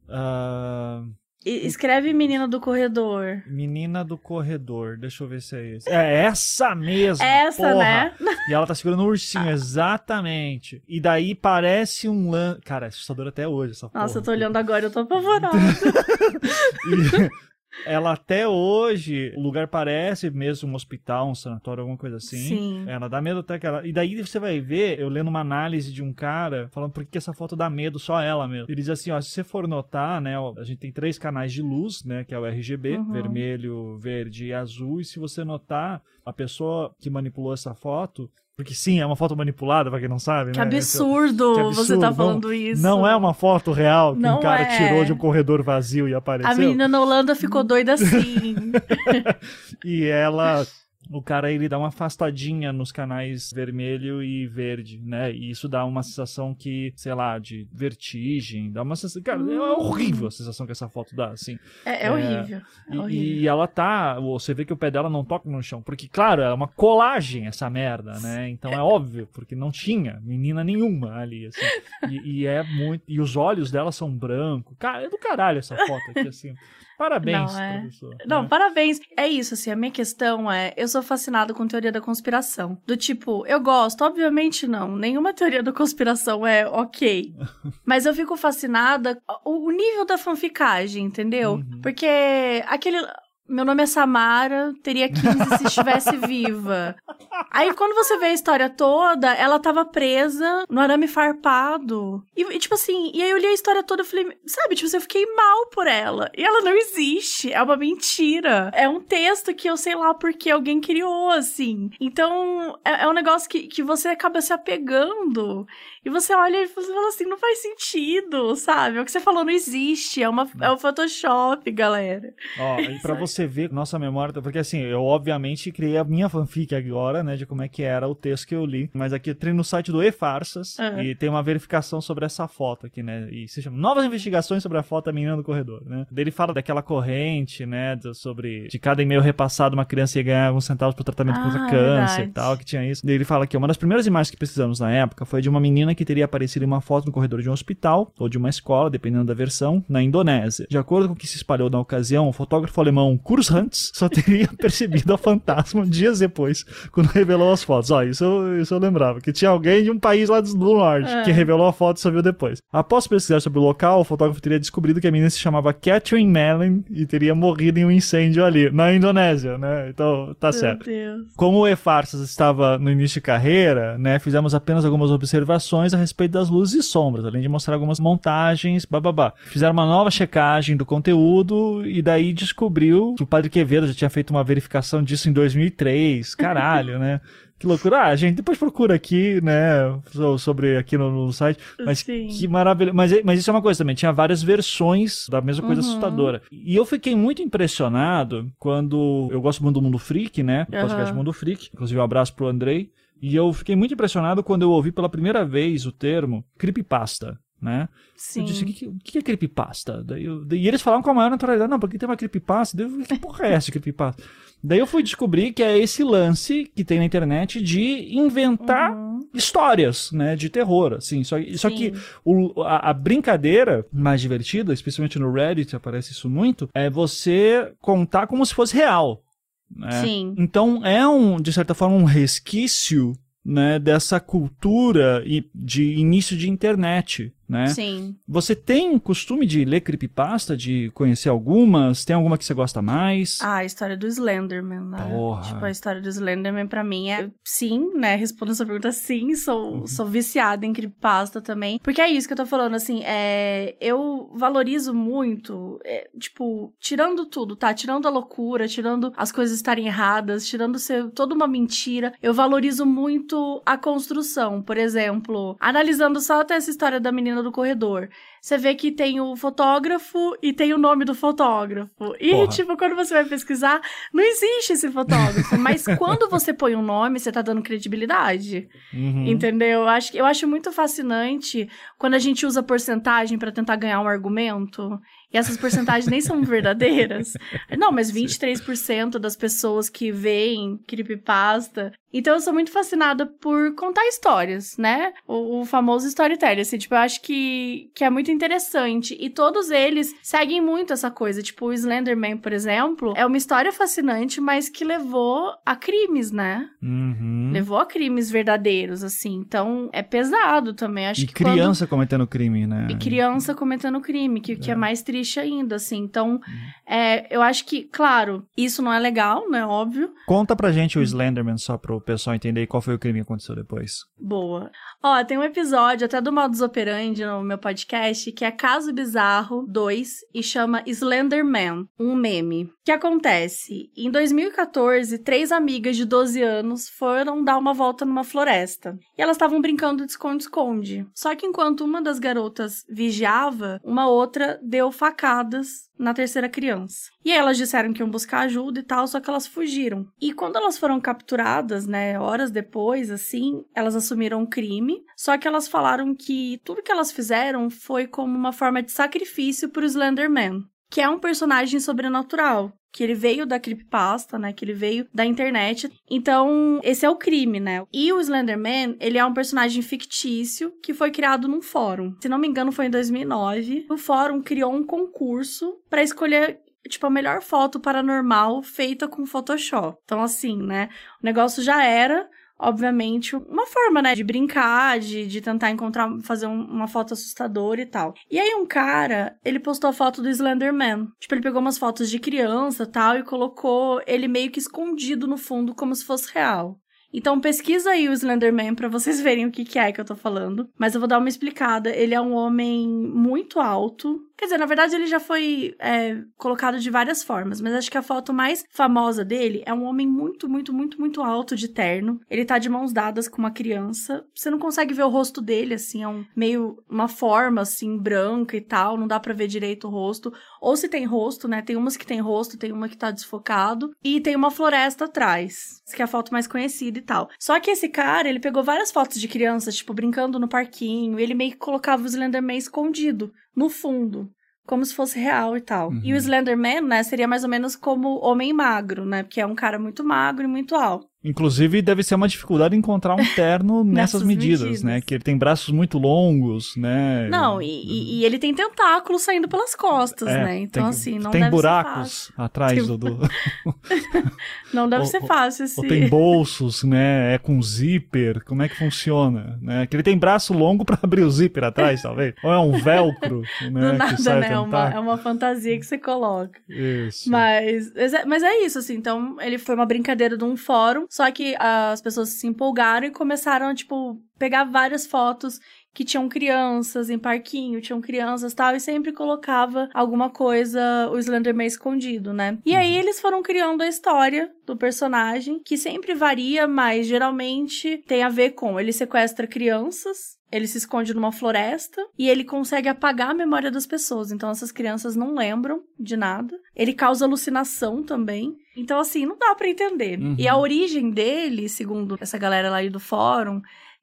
ah, E- Escreve menina do corredor. menina do corredor. Deixa eu ver se é esse. É essa mesma. É essa, porra. né? E ela tá segurando um ursinho, exatamente. E daí parece um lan. Cara, é assustador até hoje essa Nossa, eu tô porra. olhando agora, eu tô apavorada. (laughs) (laughs) ela até hoje, o lugar parece mesmo um hospital, um sanatório, alguma coisa assim. Sim. Ela dá medo até que ela. E daí você vai ver, eu lendo uma análise de um cara falando por que essa foto dá medo, só ela mesmo. Ele diz assim: ó, se você for notar, né, ó, a gente tem três canais de luz, né, que é o RGB, Uhum. vermelho, verde e azul. E se você notar, a pessoa que manipulou essa foto. Porque sim, é uma foto manipulada, pra quem não sabe, Que né? absurdo, Que você tá absurdo. falando isso. Não é uma foto real que um Não cara é. tirou de um corredor vazio e apareceu. A menina na Holanda ficou doida assim. (laughs) E ela. O cara ele dá uma afastadinha nos canais vermelho e verde, né? E isso dá uma sensação que, sei lá, de vertigem, dá uma sensação. Cara, é horrível a sensação que essa foto dá, assim. É, é É, horrível. É E, horrível. e ela tá. Você vê que o pé dela não toca no chão. Porque, claro, é uma colagem essa merda, né? Então é óbvio, porque não tinha menina nenhuma ali, assim. E, e é muito. E os olhos dela são brancos. Cara, é do caralho essa foto aqui, assim. Parabéns, Não, é. professor. Não, né? parabéns. É isso, assim, a minha questão é, eu sou fascinada com teoria da conspiração. Do tipo, eu gosto, obviamente não, nenhuma teoria da conspiração é ok. (laughs) Mas eu fico fascinada o, o nível da fanficagem, entendeu? Uhum. Porque aquele meu nome é Samara, teria 15 se estivesse (laughs) viva. Aí quando você vê a história toda, ela tava presa no arame farpado. E, e, tipo assim, e aí eu li a história toda e falei, sabe, tipo, assim, eu fiquei mal por ela. E ela não existe, é uma mentira. É um texto que eu sei lá porque alguém criou, assim. Então, é, é um negócio que, que você acaba se apegando. E você olha e você fala assim, não faz sentido, sabe? O que você falou não existe, é, uma, é o Photoshop, galera. Ó, e pra você ver nossa memória, porque assim, eu obviamente criei a minha fanfic agora, né, de como é que era o texto que eu li, mas aqui eu entrei no site do E-Farsas Uhum. e tem uma verificação sobre essa foto aqui, né, e se chama Novas Investigações sobre a foto da menina do corredor, né. Ele fala daquela corrente, né, sobre de cada e-mail repassado uma criança ia ganhar alguns centavos pro tratamento Ah, contra é câncer verdade. e tal, que tinha isso. Ele fala que uma das primeiras imagens que precisamos na época foi de uma menina que teria aparecido em uma foto no corredor de um hospital ou de uma escola, dependendo da versão, na Indonésia. De acordo com o que se espalhou na ocasião, o fotógrafo alemão Kurs Hans só teria (laughs) percebido a fantasma dias depois, quando revelou as fotos. Ó, isso, eu- isso eu lembrava, que tinha alguém de um país lá do norte É. que revelou a foto e só viu depois. Após pesquisar sobre o local, o fotógrafo teria descobrido que a menina se chamava Catherine Mellon e teria morrido em um incêndio ali, na Indonésia, né? Então, tá certo. Meu Deus. Como o E-Farsas estava no início de carreira, né, fizemos apenas algumas observações a respeito das luzes e sombras, além de mostrar algumas montagens, bababá. Fizeram uma nova checagem do conteúdo e daí descobriu que o Padre Quevedo já tinha feito uma verificação disso em 2003. (laughs) Caralho, né? Que loucura. Ah, gente, depois procura aqui, né, so- sobre aqui no, no site. Mas Sim. que maravilha. Mas, mas isso é uma coisa também. Tinha várias versões da mesma coisa Uhum. assustadora. E eu fiquei muito impressionado quando. Eu gosto muito do Mundo Freak, né? O podcast Aham. Mundo Freak. Inclusive, um abraço pro Andrei. E eu fiquei muito impressionado quando eu ouvi pela primeira vez o termo creepypasta. Né? Sim. Eu disse, o que, que- que é creepypasta? Daí eu- e eles falavam com a maior naturalidade, não, porque tem uma creepypasta. Daí eu que porra é essa creepypasta? Daí eu fui descobrir que é esse lance que tem na internet de inventar Uhum. histórias, né, de terror, assim. Só, só que o- a, a brincadeira mais divertida, especialmente no Reddit, aparece isso muito, é você contar como se fosse real. Né? Sim. Então é um, de certa forma, um resquício né, dessa cultura de início de internet. Né? Sim. Você tem costume de ler creepypasta, de conhecer algumas? Tem alguma que você gosta mais? Ah, a história do Slenderman, né? Porra. Tipo, a história do Slenderman pra mim é sim, né? Respondendo essa pergunta, sim, sou, Uhum. sou viciada em creepypasta também. Porque é isso que eu tô falando, assim, é... Eu valorizo muito, é, tipo, tirando tudo, tá? Tirando a loucura, tirando as coisas estarem erradas, tirando ser toda uma mentira, eu valorizo muito a construção. Por exemplo, analisando só até essa história da menina do corredor. Você vê que tem o fotógrafo e tem o nome do fotógrafo. E, Porra. tipo, quando você vai pesquisar, não existe esse fotógrafo. mas (laughs) quando você põe um nome, você tá dando credibilidade. Uhum. Entendeu? Eu acho, eu acho muito fascinante quando a gente usa porcentagem pra tentar ganhar um argumento. E essas porcentagens nem são verdadeiras. (laughs) Não, mas 23% das pessoas que veem creepypasta. Então eu sou muito fascinada por contar histórias, né? O, o famoso storytelling. Assim, tipo, eu acho que, que é muito interessante. E todos eles seguem muito essa coisa. Tipo, o Slenderman, por exemplo, é uma história fascinante, mas que levou a crimes, né? Uhum. Levou a crimes verdadeiros, assim. Então, é pesado também. Acho E que quando- criança cometendo crime, né? e criança cometendo crime, que, que é. É. mais triste ainda, assim. Então, é, eu acho que, claro, isso não é legal, né? Óbvio. Conta pra gente o Slenderman só pro pessoal entender qual foi o crime que aconteceu depois. Boa. Ó, tem um episódio até do Modus Operandi no meu podcast que é Caso Bizarro 2 e chama Slenderman, um meme. O que acontece? Em 2014, três amigas de 12 anos foram dar uma volta numa floresta. E elas estavam brincando de esconde-esconde. Só que enquanto uma das garotas vigiava, uma outra deu facadas na terceira criança. E aí elas disseram que iam buscar ajuda e tal, só que elas fugiram. E quando elas foram capturadas, né, horas depois, assim, elas assumiram o crime, só que elas falaram que tudo que elas fizeram foi como uma forma de sacrifício pro Slenderman, que é um personagem sobrenatural. Que ele veio da creepypasta, né? Que ele veio da internet. Então, esse é o crime, né? E o Slenderman, ele é um personagem fictício que foi criado num fórum. Se não me engano, foi em 2009. O fórum criou um concurso para escolher tipo, a melhor foto paranormal feita com Photoshop. Então, assim, né? O negócio já era, obviamente, uma forma, né? De brincar, de, de tentar encontrar, fazer um- uma foto assustadora e tal. E aí, um cara, ele postou a foto do Slenderman. Tipo, ele pegou umas fotos de criança tal e colocou ele meio que escondido no fundo, como se fosse real. Então pesquisa aí o Slenderman pra vocês (laughs) verem o que, que é que eu tô falando. Mas eu vou dar uma explicada. Ele é um homem muito alto. Quer dizer, na verdade ele já foi é, colocado de várias formas, mas acho que a foto mais famosa dele é um homem muito, muito, muito, muito alto de terno. Ele tá de mãos dadas com uma criança. Você não consegue ver o rosto dele, assim, é um meio uma forma assim branca e tal, não dá pra ver direito o rosto. Ou se tem rosto, né? Tem umas que tem rosto, tem uma que tá desfocado e tem uma floresta atrás, que é a foto mais conhecida e tal. Só que esse cara, ele pegou várias fotos de crianças, tipo, brincando no parquinho, ele meio que colocava o Slenderman escondido no fundo. Como se fosse real e tal. Uhum. E o Slenderman, né, seria mais ou menos como homem magro, né? Porque é um cara muito magro e muito alto. Inclusive, deve ser uma dificuldade encontrar um terno (laughs) nessas Nessas medidas, medidas. né? Que ele tem braços muito longos, né? Não, e, e- ele tem tentáculos saindo pelas costas, É, né? Então, tem- assim, não Tem deve ser buracos fácil. atrás do, do- (laughs) Não deve Ou- ser fácil esse... Ou tem bolsos, né? É com zíper. Como é que funciona? Né? Que ele tem braço longo pra abrir o zíper atrás, talvez. Ou é um velcro, (laughs) né? Do nada, né? É uma, é uma fantasia que você coloca. Isso. Mas, mas é isso, assim. Então, ele foi uma brincadeira de um fórum, só que as pessoas se empolgaram e começaram, tipo, pegar várias fotos que tinham crianças em parquinho, tinham crianças e tal, e sempre colocava alguma coisa, o Slenderman escondido, né? E aí eles foram criando a história do personagem, que sempre varia, mas geralmente tem a ver com ele sequestra crianças, ele se esconde numa floresta e ele consegue apagar a memória das pessoas. Então essas crianças não lembram de nada. Ele causa alucinação também. Então assim, não dá pra entender. Uhum. E a origem dele, segundo essa galera lá do fórum,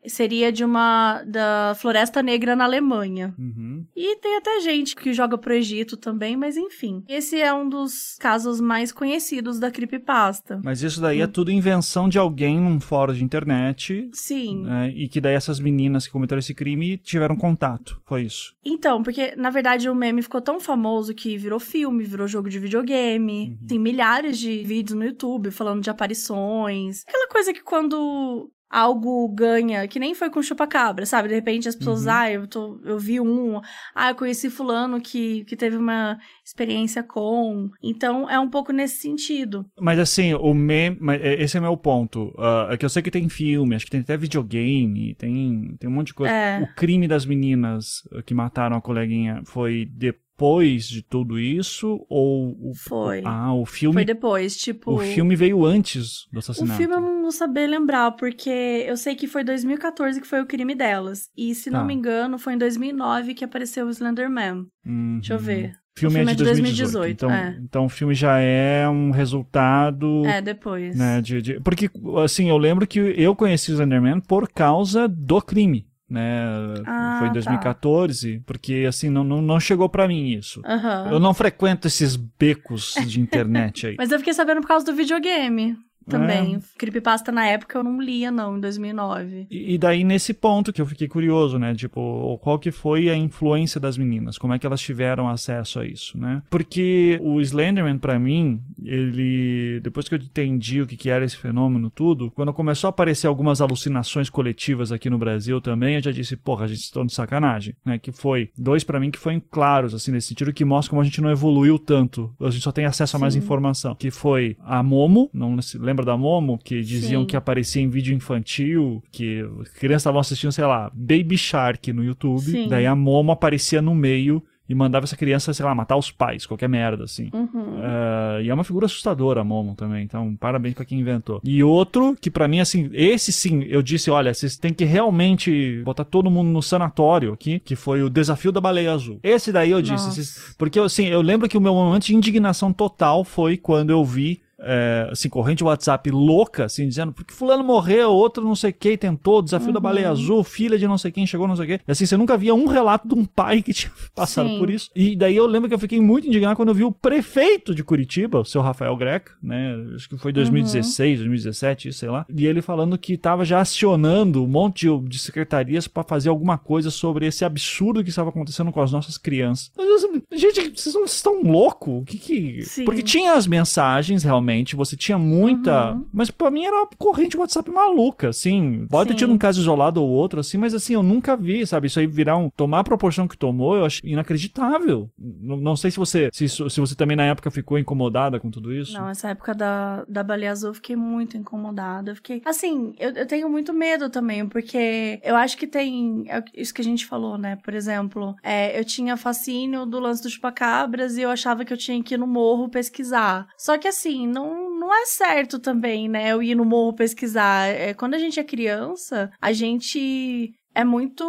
seria de uma da Floresta Negra na Alemanha. Uhum. E tem até gente que joga pro Egito também, mas enfim. Esse é um dos casos mais conhecidos da creepypasta. Mas isso daí Hum. é tudo invenção de alguém num fórum de internet. Sim. né, e que daí essas meninas que cometeram esse crime tiveram contato. Foi isso. Então, porque na verdade o meme ficou tão famoso que virou filme, virou jogo de videogame. Uhum. Tem milhares de vídeos no YouTube falando de aparições. Aquela coisa que quando algo ganha, que nem foi com chupacabra, sabe? De repente as pessoas, Uhum. ah, eu, tô, eu vi um, ah, eu conheci fulano que, que teve uma experiência com. Então é um pouco nesse sentido. Mas assim, o meme. é, Esse é meu ponto. Ah, é que eu sei que tem filme, acho que tem até videogame, tem, tem um monte de coisa. É. O crime das meninas que mataram a coleguinha foi depois de tudo isso? Ou o, Foi. Ah, o filme. Foi depois, tipo. O filme veio antes do O assassinato. filme eu não vou saber lembrar, porque eu sei que foi 2014 que foi o crime delas. E se não Tá. me engano, foi em 2009 que apareceu o Slenderman. Uhum. Deixa eu ver. O filme, O filme é de 2018. Então, é. então o filme já é um resultado. É, depois. Né, de, de- porque, assim, eu lembro que eu conheci o Slenderman por causa do crime. Né? Ah, Foi em tá. 2014, porque assim, não, não, não chegou pra mim isso. Aham. Eu não frequento esses becos de internet aí. (laughs) Mas eu fiquei sabendo por causa do videogame. Também. É. Creepypasta na época eu não lia, não, em 2009. E e daí, nesse ponto que eu fiquei curioso, né? Tipo, qual que foi a influência das meninas? Como é que elas tiveram acesso a isso, né? Porque o Slenderman, pra mim, ele... Depois que eu entendi o que, que era esse fenômeno tudo, quando começou a aparecer algumas alucinações coletivas aqui no Brasil também, eu já disse, porra, a gente está de sacanagem, né? Que foi... Dois pra mim que foram claros, assim, nesse sentido, que mostra como a gente não evoluiu tanto. A gente só tem acesso a mais Sim. informação. Que foi a Momo, não se lembra da Momo? Que diziam Sim. que aparecia em vídeo infantil, que crianças estavam assistindo, sei lá, Baby Shark no YouTube. Sim. Daí a Momo aparecia no meio e mandava essa criança, sei lá, matar os pais, qualquer merda, assim. Uhum. É, e é uma figura assustadora a Momo também, então parabéns pra quem inventou. E outro que pra mim, assim, esse sim, eu disse, olha, vocês têm que realmente botar todo mundo no sanatório aqui, que foi o Desafio da Baleia Azul. Esse daí eu disse, vocês- porque assim, eu lembro que o meu momento de indignação total foi quando eu vi é, assim, corrente WhatsApp louca, assim, dizendo, porque fulano morreu, outro não sei quem tentou, desafio da baleia azul, filha de não sei quem chegou não sei quem. E assim, você nunca via um relato de um pai que (laughs) tinha passado Sim. por isso. E daí eu lembro que eu fiquei muito indignado quando eu vi o prefeito de Curitiba, o seu Rafael Greca, né, acho que foi 2016, 2017, sei lá, e ele falando que tava já acionando um monte de, secretarias pra fazer alguma coisa sobre esse absurdo que estava acontecendo com as nossas crianças. Mas, assim, Gente, vocês não estão loucos? O que que... Sim. Porque tinha as mensagens, realmente, você tinha muita... Uhum. Mas pra mim era uma corrente WhatsApp maluca, assim. Pode ter Sim. tido um caso isolado ou outro, assim, mas assim, eu nunca vi, sabe? Isso aí virar um... Tomar a proporção que tomou, eu acho inacreditável. Não, não sei se você... Se, se você também na época ficou incomodada com tudo isso. Não, essa época da, da baleia azul eu fiquei muito incomodada. Eu fiquei. Assim, eu, eu tenho muito medo também, porque eu acho que tem. é isso que a gente falou, né? Por exemplo, é, eu tinha fascínio do lance do chupacabras e eu achava que eu tinha que ir no morro pesquisar. Só que assim, não, não é certo também, né? Eu ir no morro pesquisar. É, quando a gente é criança, a gente. É muito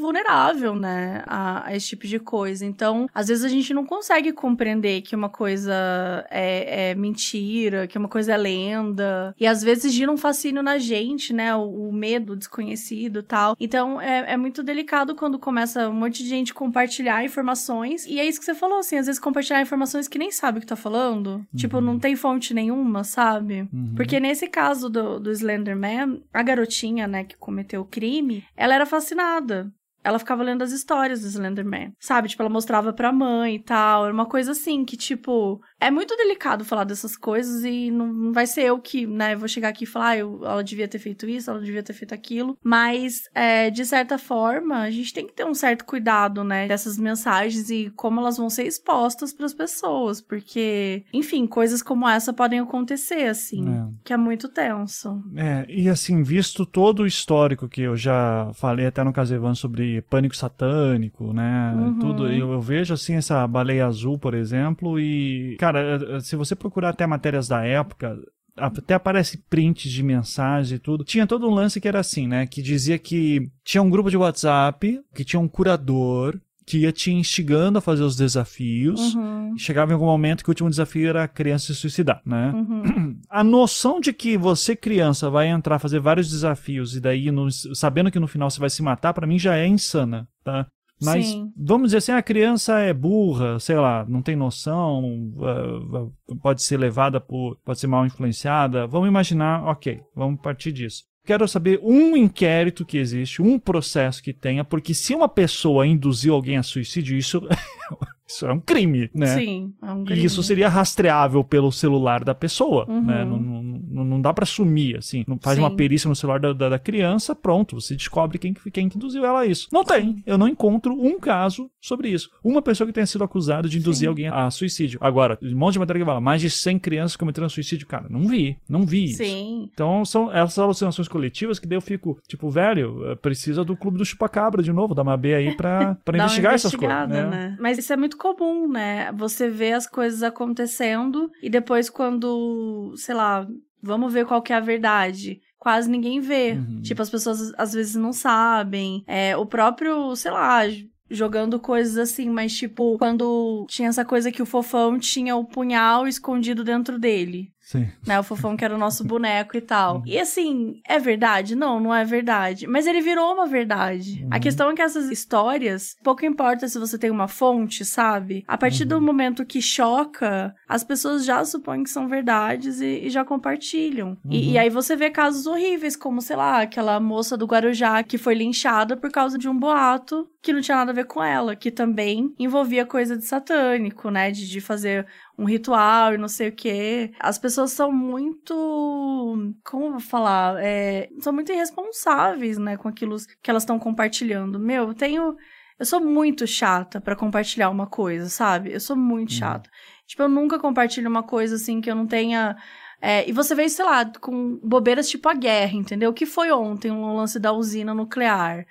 vulnerável, né, a, a esse tipo de coisa. Então, às vezes a gente não consegue compreender que uma coisa é, é mentira, que uma coisa é lenda. E às vezes gira um fascínio na gente, né? O, o medo desconhecido e tal. Então é, é muito delicado quando começa um monte de gente compartilhar informações. E é isso que você falou, assim, às vezes compartilhar informações que nem sabe o que tá falando. Tipo, não tem fonte nenhuma, sabe? Uhum. Porque nesse caso do, do Slenderman, a garotinha, né, que cometeu o crime, ela era fascinada. Ela ficava lendo as histórias do Slenderman, sabe? Tipo, ela mostrava pra mãe e tal. Era uma coisa assim que, tipo, é muito delicado falar dessas coisas e não, vai ser eu que, né, vou chegar aqui e falar, ah, eu- ela devia ter feito isso, ela devia ter feito aquilo. Mas, é, de certa forma, a gente tem que ter um certo cuidado, né, dessas mensagens e como elas vão ser expostas pras pessoas. Porque, enfim, coisas como essa podem acontecer, assim, É. que é muito tenso. É, e assim, visto todo o histórico que eu já falei até no Casevan sobre pânico satânico, né? Uhum. Tudo, eu, eu vejo assim essa baleia azul, por exemplo, e, cara, se você procurar até matérias da época. Até aparece prints de mensagem e tudo. Tinha todo um lance que era assim, né? Que dizia que tinha um grupo de WhatsApp, que tinha um curador, que ia te instigando a fazer os desafios. Uhum. Chegava em algum momento que o último desafio era a criança se suicidar, né? Uhum. (clears throat) a noção de que você, criança, vai entrar, fazer vários desafios e daí, no- sabendo que no final você vai se matar, pra mim já é insana, tá? Mas Sim. vamos dizer assim, a criança é burra, sei lá, não tem noção, ah, ah, pode ser levada por, pode ser mal influenciada. Vamos imaginar, ok, vamos partir disso. Quero saber um inquérito que existe, um processo que tenha, porque se uma pessoa induziu alguém a suicídio, isso, (laughs) isso é um crime, né? Sim, é um E crime. isso seria rastreável pelo celular da pessoa, Uhum. né? Não, não, não, não dá pra sumir, assim. Não faz Sim. uma perícia no celular da, da, da criança, pronto, você descobre quem, que- quem que induziu ela a isso. Não tem. Eu não encontro um caso sobre isso. Uma pessoa que tenha sido acusada de induzir Sim. alguém a suicídio. Agora, um monte de matéria que fala, mais de 100 crianças cometeram suicídio. Cara, não vi. Não vi isso. Sim. Então, são essas alucinações coletivas que daí eu fico, tipo, velho, eh, precisa do clube do chupacabra de novo, da Mabê aí pra, (laughs) pra investigar essas coisas. Né? né? Mas isso é muito comum, né? Você vê as coisas acontecendo e depois quando, sei lá, vamos ver qual que é a verdade. Quase ninguém vê. Uhum. Tipo, as pessoas às vezes não sabem. É, o próprio, sei lá, jogando coisas assim, mas tipo, quando tinha essa coisa que o fofão tinha o punhal escondido dentro dele. Sim. Né? O fofão que era o nosso boneco e tal. E assim, é verdade? Não, não é verdade. Mas ele virou uma verdade. A questão é que essas histórias, pouco importa se você tem uma fonte, sabe? A partir do momento que choca, as pessoas já supõem que são verdades e, e já compartilham. E, e aí você vê casos horríveis, como, sei lá, aquela moça do Guarujá que foi linchada por causa de um boato que não tinha nada a ver com ela, que também envolvia coisa de satânico, né? De, de fazer um ritual e não sei o quê. As pessoas são muito. Como eu vou falar? É, são muito irresponsáveis, né? Com aquilo que elas estão compartilhando. Meu, eu tenho. Eu sou muito chata pra compartilhar uma coisa, sabe? Eu sou muito chata. Tipo, eu nunca compartilho uma coisa assim que eu não tenha. É, e você vê, sei lá, com bobeiras tipo a guerra, entendeu? O que foi ontem o lance da usina nuclear?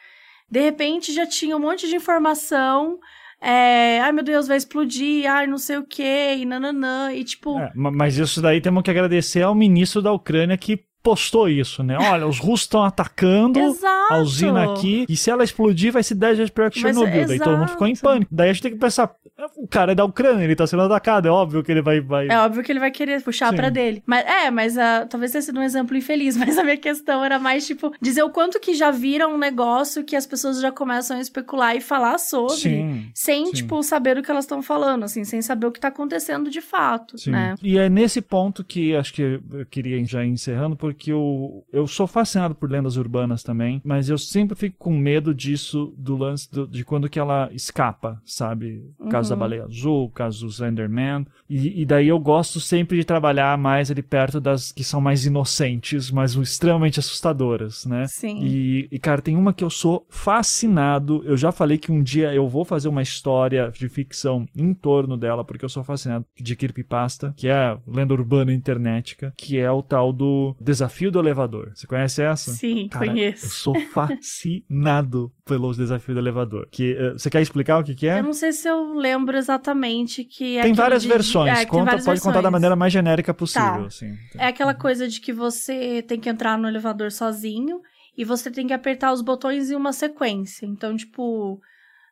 De repente já tinha um monte de informação. É, ai meu Deus, vai explodir, ai não sei o que, e nananã, e tipo. É, ma- mas isso daí temos que agradecer ao ministro da Ucrânia que postou isso, né? Olha, os russos estão atacando Exato. a usina aqui, e se ela explodir vai ser 10 vezes pior que Mas, Chernobyl. Daí todo mundo ficou em pânico. Daí a gente tem que pensar, o cara é da Ucrânia, ele tá sendo atacado, é óbvio que ele vai... vai... É óbvio que ele vai querer puxar Sim. pra dele. Mas é, mas ah, talvez tenha sido um exemplo infeliz, (laughs) mas a minha questão era mais tipo dizer o quanto que já vira um negócio que as pessoas já começam a especular e falar sobre. Sim. Sem, sim. tipo, saber o que elas estão falando, assim, sem saber o que tá acontecendo de fato, né? E é nesse ponto que acho que eu queria já ir encerrando, porque eu, eu sou fascinado por lendas urbanas também, mas eu sempre fico com medo disso, do lance do- de quando que ela escapa, sabe? O caso da Uhum. baleia azul, o caso do Slenderman. E, e daí eu gosto sempre de trabalhar mais ali perto das que são mais inocentes, mas extremamente assustadoras, né? Sim. E, e, cara, tem uma que eu sou fascinado. Eu já falei que um dia eu vou fazer uma história de ficção em torno dela, porque eu sou fascinado de Creepypasta, que é a lenda urbana internetica, que é o tal do Desafio do Elevador. Você conhece essa? Sim, Cara, conheço. Eu sou fascinado (laughs) pelo Desafio do Elevador. Que, eh, você quer explicar o que, que é? Eu não sei se eu lembro exatamente que é Tem várias de- versões. é, Conta, várias pode contar da versões. maneira mais genérica possível. Tá. Assim. É aquela coisa de que você tem que entrar no elevador sozinho e você tem que apertar os botões em uma sequência. Então, tipo,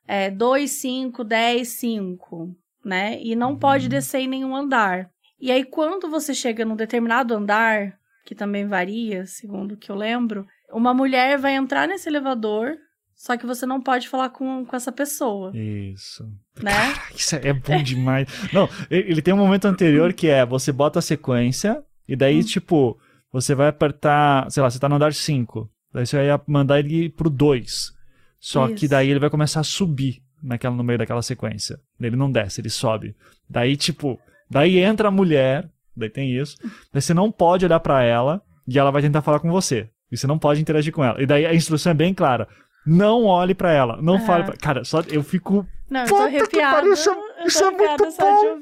é 2, 5, 10, 5, né? E não pode descer em nenhum andar. E aí, quando você chega num determinado andar, que também varia, segundo o que eu lembro, uma mulher vai entrar nesse elevador, só que você não pode falar com, com essa pessoa, Isso. né? Isso é bom demais. Não, ele tem um momento anterior que é você bota a sequência e daí, tipo, você vai apertar, sei lá, você tá no andar 5. Daí você vai mandar ele pro 2. Só que Isso. daí ele vai começar a subir naquela, no meio daquela sequência. Ele não desce, ele sobe. Daí, tipo, daí entra a mulher, daí tem isso. Daí você não pode olhar pra ela e ela vai tentar falar com você. E você não pode interagir com ela. E daí a instrução é bem clara. Não olhe pra ela, não fale pra... Cara, só eu fico Não, eu tô arrepiada. isso é- isso é muito bom.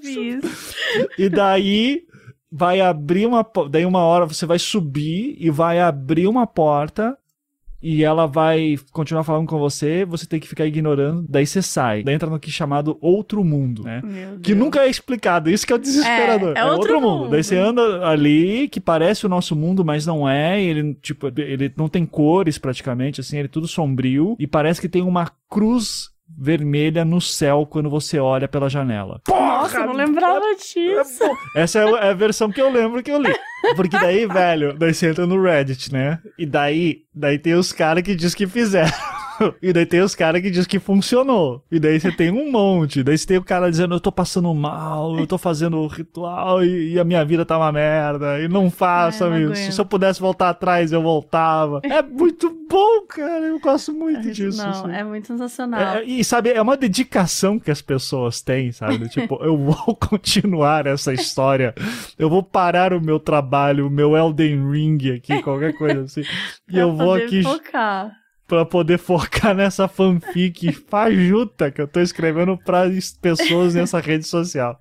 E daí vai abrir uma. Daí uma hora você vai subir e vai abrir uma porta. E ela vai continuar falando com você, você tem que ficar ignorando, daí você sai. Daí entra no que é chamado outro mundo, né? Que nunca é explicado, isso que é o desesperador. É, é outro mundo. Daí você anda ali, que parece o nosso mundo, mas não é. Ele, tipo, ele não tem cores praticamente, assim, ele é tudo sombrio. E parece que tem uma cruz vermelha no céu quando você olha pela janela. Nossa, eu não lembrava disso. Essa é a- é a versão que eu lembro que eu li. Porque daí, velho, daí você entra no Reddit, né? E daí, daí tem os caras que diz que fizeram. E daí tem os caras que diz que funcionou. E daí você tem um monte. Daí você tem o cara dizendo, eu tô passando mal, eu tô fazendo o ritual e, e a minha vida tá uma merda. E não façam Ai, não isso. Se eu pudesse voltar atrás, eu voltava. É muito bom, cara. Eu gosto muito disso. Não, assim. é muito sensacional. É, e sabe, é uma dedicação que as pessoas têm, sabe? (laughs) Tipo, eu vou (laughs) continuar essa história, eu vou parar o meu trabalho, o meu Elden Ring aqui, qualquer coisa assim, e eu vou aqui Focar. Pra poder focar (laughs) nessa fanfic fajuta que eu tô escrevendo pra es- pessoas nessa rede social.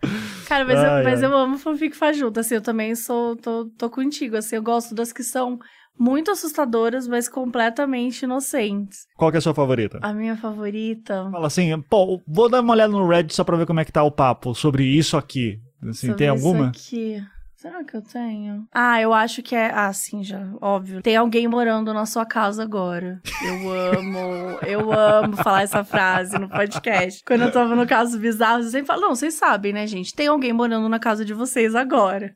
Cara, mas, Ai, eu, mas ai. eu amo fanfic fajuta, assim, eu também sou, tô, tô contigo, assim, eu gosto das que são muito assustadoras, mas completamente inocentes. Qual que é a sua favorita? A minha favorita... Fala assim, pô, vou dar uma olhada no Reddit só pra ver como é que tá o papo sobre isso aqui. Assim, sobre tem isso alguma? Aqui. Será que eu tenho? Ah, eu acho que é. Ah, sim, já. Óbvio. Tem alguém morando na sua casa agora. Eu amo. eu amo falar essa frase no podcast. Quando eu tava no caso bizarro, eu sempre falo. Não, vocês sabem, né, gente? Tem alguém morando na casa de vocês agora.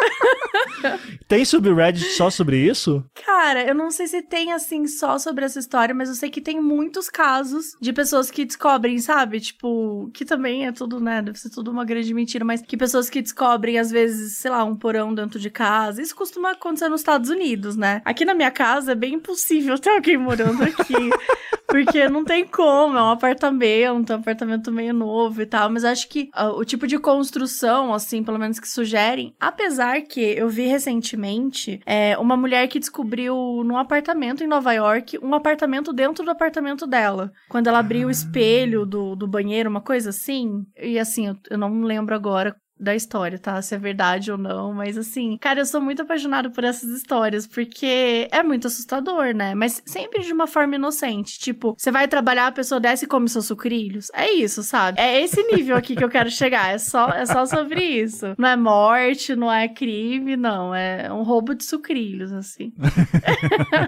(laughs) Tem subreddit só sobre isso? Cara, eu não sei se tem assim só sobre essa história, mas eu sei que tem muitos casos de pessoas que descobrem, sabe? Tipo, que também é tudo, né? Deve ser tudo uma grande mentira, mas que pessoas que descobrem, às vezes, sei lá, um porão dentro de casa. Isso costuma acontecer nos Estados Unidos, né? Aqui na minha casa é bem impossível ter alguém morando aqui. (laughs) Porque não tem como, é um apartamento, um apartamento meio novo e tal. Mas acho que uh, o tipo de construção, assim, pelo menos que sugerem, apesar que eu vi recentemente é, uma mulher que descobriu num apartamento em Nova York um apartamento dentro do apartamento dela. Quando ela abriu o espelho do, do banheiro, uma coisa assim. E assim, eu, eu não lembro agora da história, tá? Se é verdade ou não, mas assim, cara, eu sou muito apaixonado por essas histórias, porque é muito assustador, né? Mas sempre de uma forma inocente. Tipo, você vai trabalhar, a pessoa desce e come seus sucrilhos. É isso, sabe? É esse nível aqui que eu quero chegar. É só, é só sobre isso. Não é morte, não é crime, não. É um roubo de sucrilhos, assim.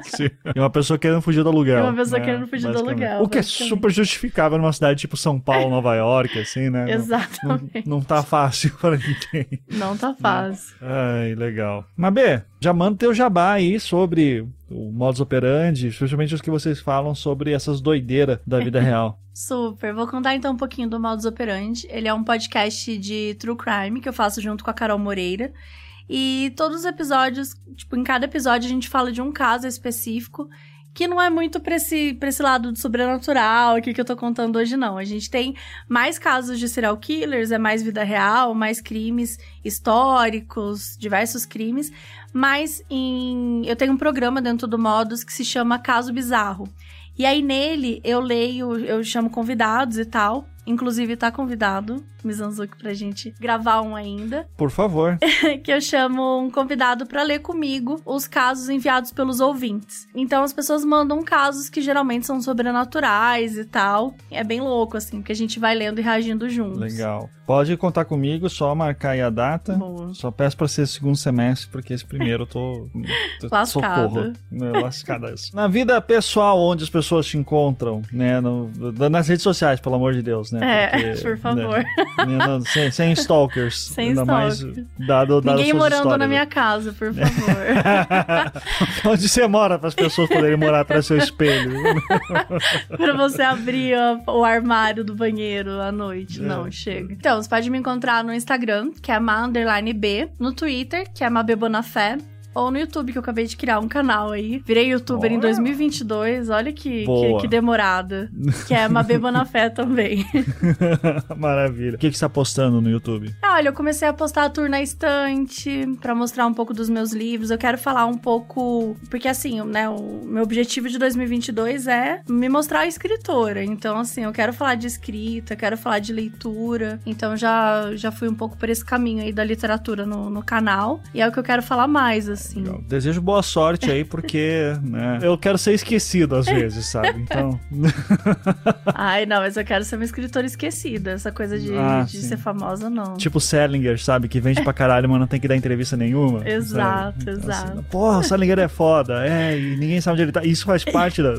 Sim. (laughs) E uma pessoa querendo fugir do aluguel. E uma pessoa né? querendo fugir do aluguel. O que é super justificável numa cidade tipo São Paulo, Nova York, assim, né? (laughs) Exatamente. Não, não tá fácil para ninguém. Não tá fácil. Ai, legal. Mas, B, já manda teu jabá aí sobre o modus operandi, especialmente os que vocês falam sobre essas doideiras da vida (laughs) real. Super. Vou contar então um pouquinho do Modus Operandi. Ele é um podcast de true crime que eu faço junto com a Carol Moreira. E todos os episódios, tipo, em cada episódio a gente fala de um caso específico que não é muito pra esse, pra esse lado do sobrenatural aqui que eu tô contando hoje, não. A gente tem mais casos de serial killers, é mais vida real, mais crimes históricos, diversos crimes. Mas em... eu tenho um programa dentro do Modus que se chama Caso Bizarro. E aí nele eu leio, eu chamo convidados e tal. Inclusive tá convidado, Mizanzuki, pra gente gravar um ainda. (laughs) Por favor. que eu chamo um convidado para ler comigo os casos enviados pelos ouvintes. Então as pessoas mandam casos que geralmente são sobrenaturais e tal. É bem louco, assim, porque a gente vai lendo e reagindo juntos. Legal. Pode contar comigo, só marcar aí a data. Boa. Só peço pra ser segundo semestre, porque esse primeiro eu tô. (laughs) tô Lascada. Socorro. É, lascada isso. Na vida pessoal, onde as pessoas te encontram, né? no- nas redes sociais, pelo amor de Deus, né? É, (laughs) por favor. né, sem, sem stalkers. (laughs) Sem ainda stalkers. mais dado, dado Ninguém morando histórias, na minha casa, por (laughs) favor. (laughs) Onde você mora para as pessoas poderem morar atrás do seu espelho? pra você abrir o armário do banheiro à noite. É. Não, chega. Então, você pode me encontrar no Instagram, que é ma underline B, no Twitter, que é Mabê Bonafé, ou no YouTube, que eu acabei de criar um canal aí. Virei youtuber em Olha. 2022, olha que, que, que demorada. (laughs) Que é Mabê Bonafé também. (laughs) Maravilha. O que, que você tá postando no YouTube? Ah, Olha, eu comecei a postar a tour na estante pra mostrar um pouco dos meus livros. Eu quero falar um pouco, porque assim, né, o meu objetivo de 2022 é me mostrar escritora. Então, assim, eu quero falar de escrita, quero falar de leitura. Então, já já fui um pouco por esse caminho aí da literatura no, no canal. E é o que eu quero falar mais, assim. Legal. Desejo boa sorte aí, porque (laughs) né, eu quero ser esquecido às vezes, sabe? Então. (laughs) Ai, não, mas eu quero ser uma escritora esquecida. Essa coisa de, Ah, de ser famosa, não. Tipo Salinger, sabe? Que vende pra caralho, mas não tem que dar entrevista nenhuma. Exato? Então, exato. Assim, Porra, o Salinger é foda. É, e ninguém sabe onde ele tá. Isso faz (laughs) parte da-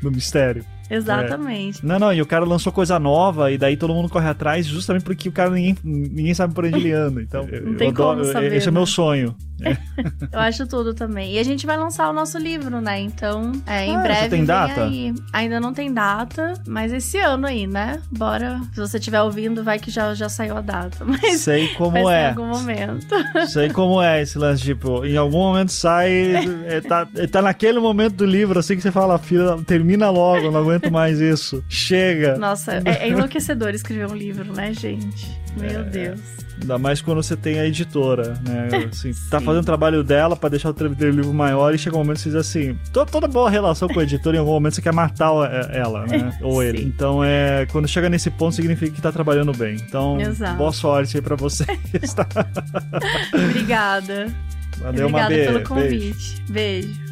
do mistério. Exatamente. Não, não, e o cara lançou coisa nova, e daí todo mundo corre atrás, justamente porque o cara ninguém, ninguém sabe por onde ele anda. Então, Não tem como adoro- saber, Esse é o né? meu sonho. (laughs) Eu acho tudo também. E a gente vai lançar o nosso livro, né? Então, é, em Ah, breve. já tem data? aí. Ainda não tem data, mas esse ano aí, né? Bora. Se você estiver ouvindo, vai que já, já saiu a data. (laughs) Mas Sei como ser em é. algum momento. Sei como é esse lance, tipo, em algum momento sai, (laughs) é, tá, é, tá naquele momento do livro, assim que você fala, filha, termina logo, não aguento mais isso. Chega. Nossa, é, é enlouquecedor escrever um livro, né, gente? Meu É. Deus. Ainda mais quando você tem a editora, né? Assim, tá fazendo o trabalho dela pra deixar o livro maior e chega um momento que você diz assim: to- toda boa relação com a editora, em algum momento você quer matar é, ela, né? (laughs) Ou ele. Sim. Então, é, quando chega nesse ponto, significa que tá trabalhando bem. Então, Exato. boa sorte aí pra vocês. tá? (laughs) Obrigada. Valeu, Obrigada beijo. pelo convite. Beijo.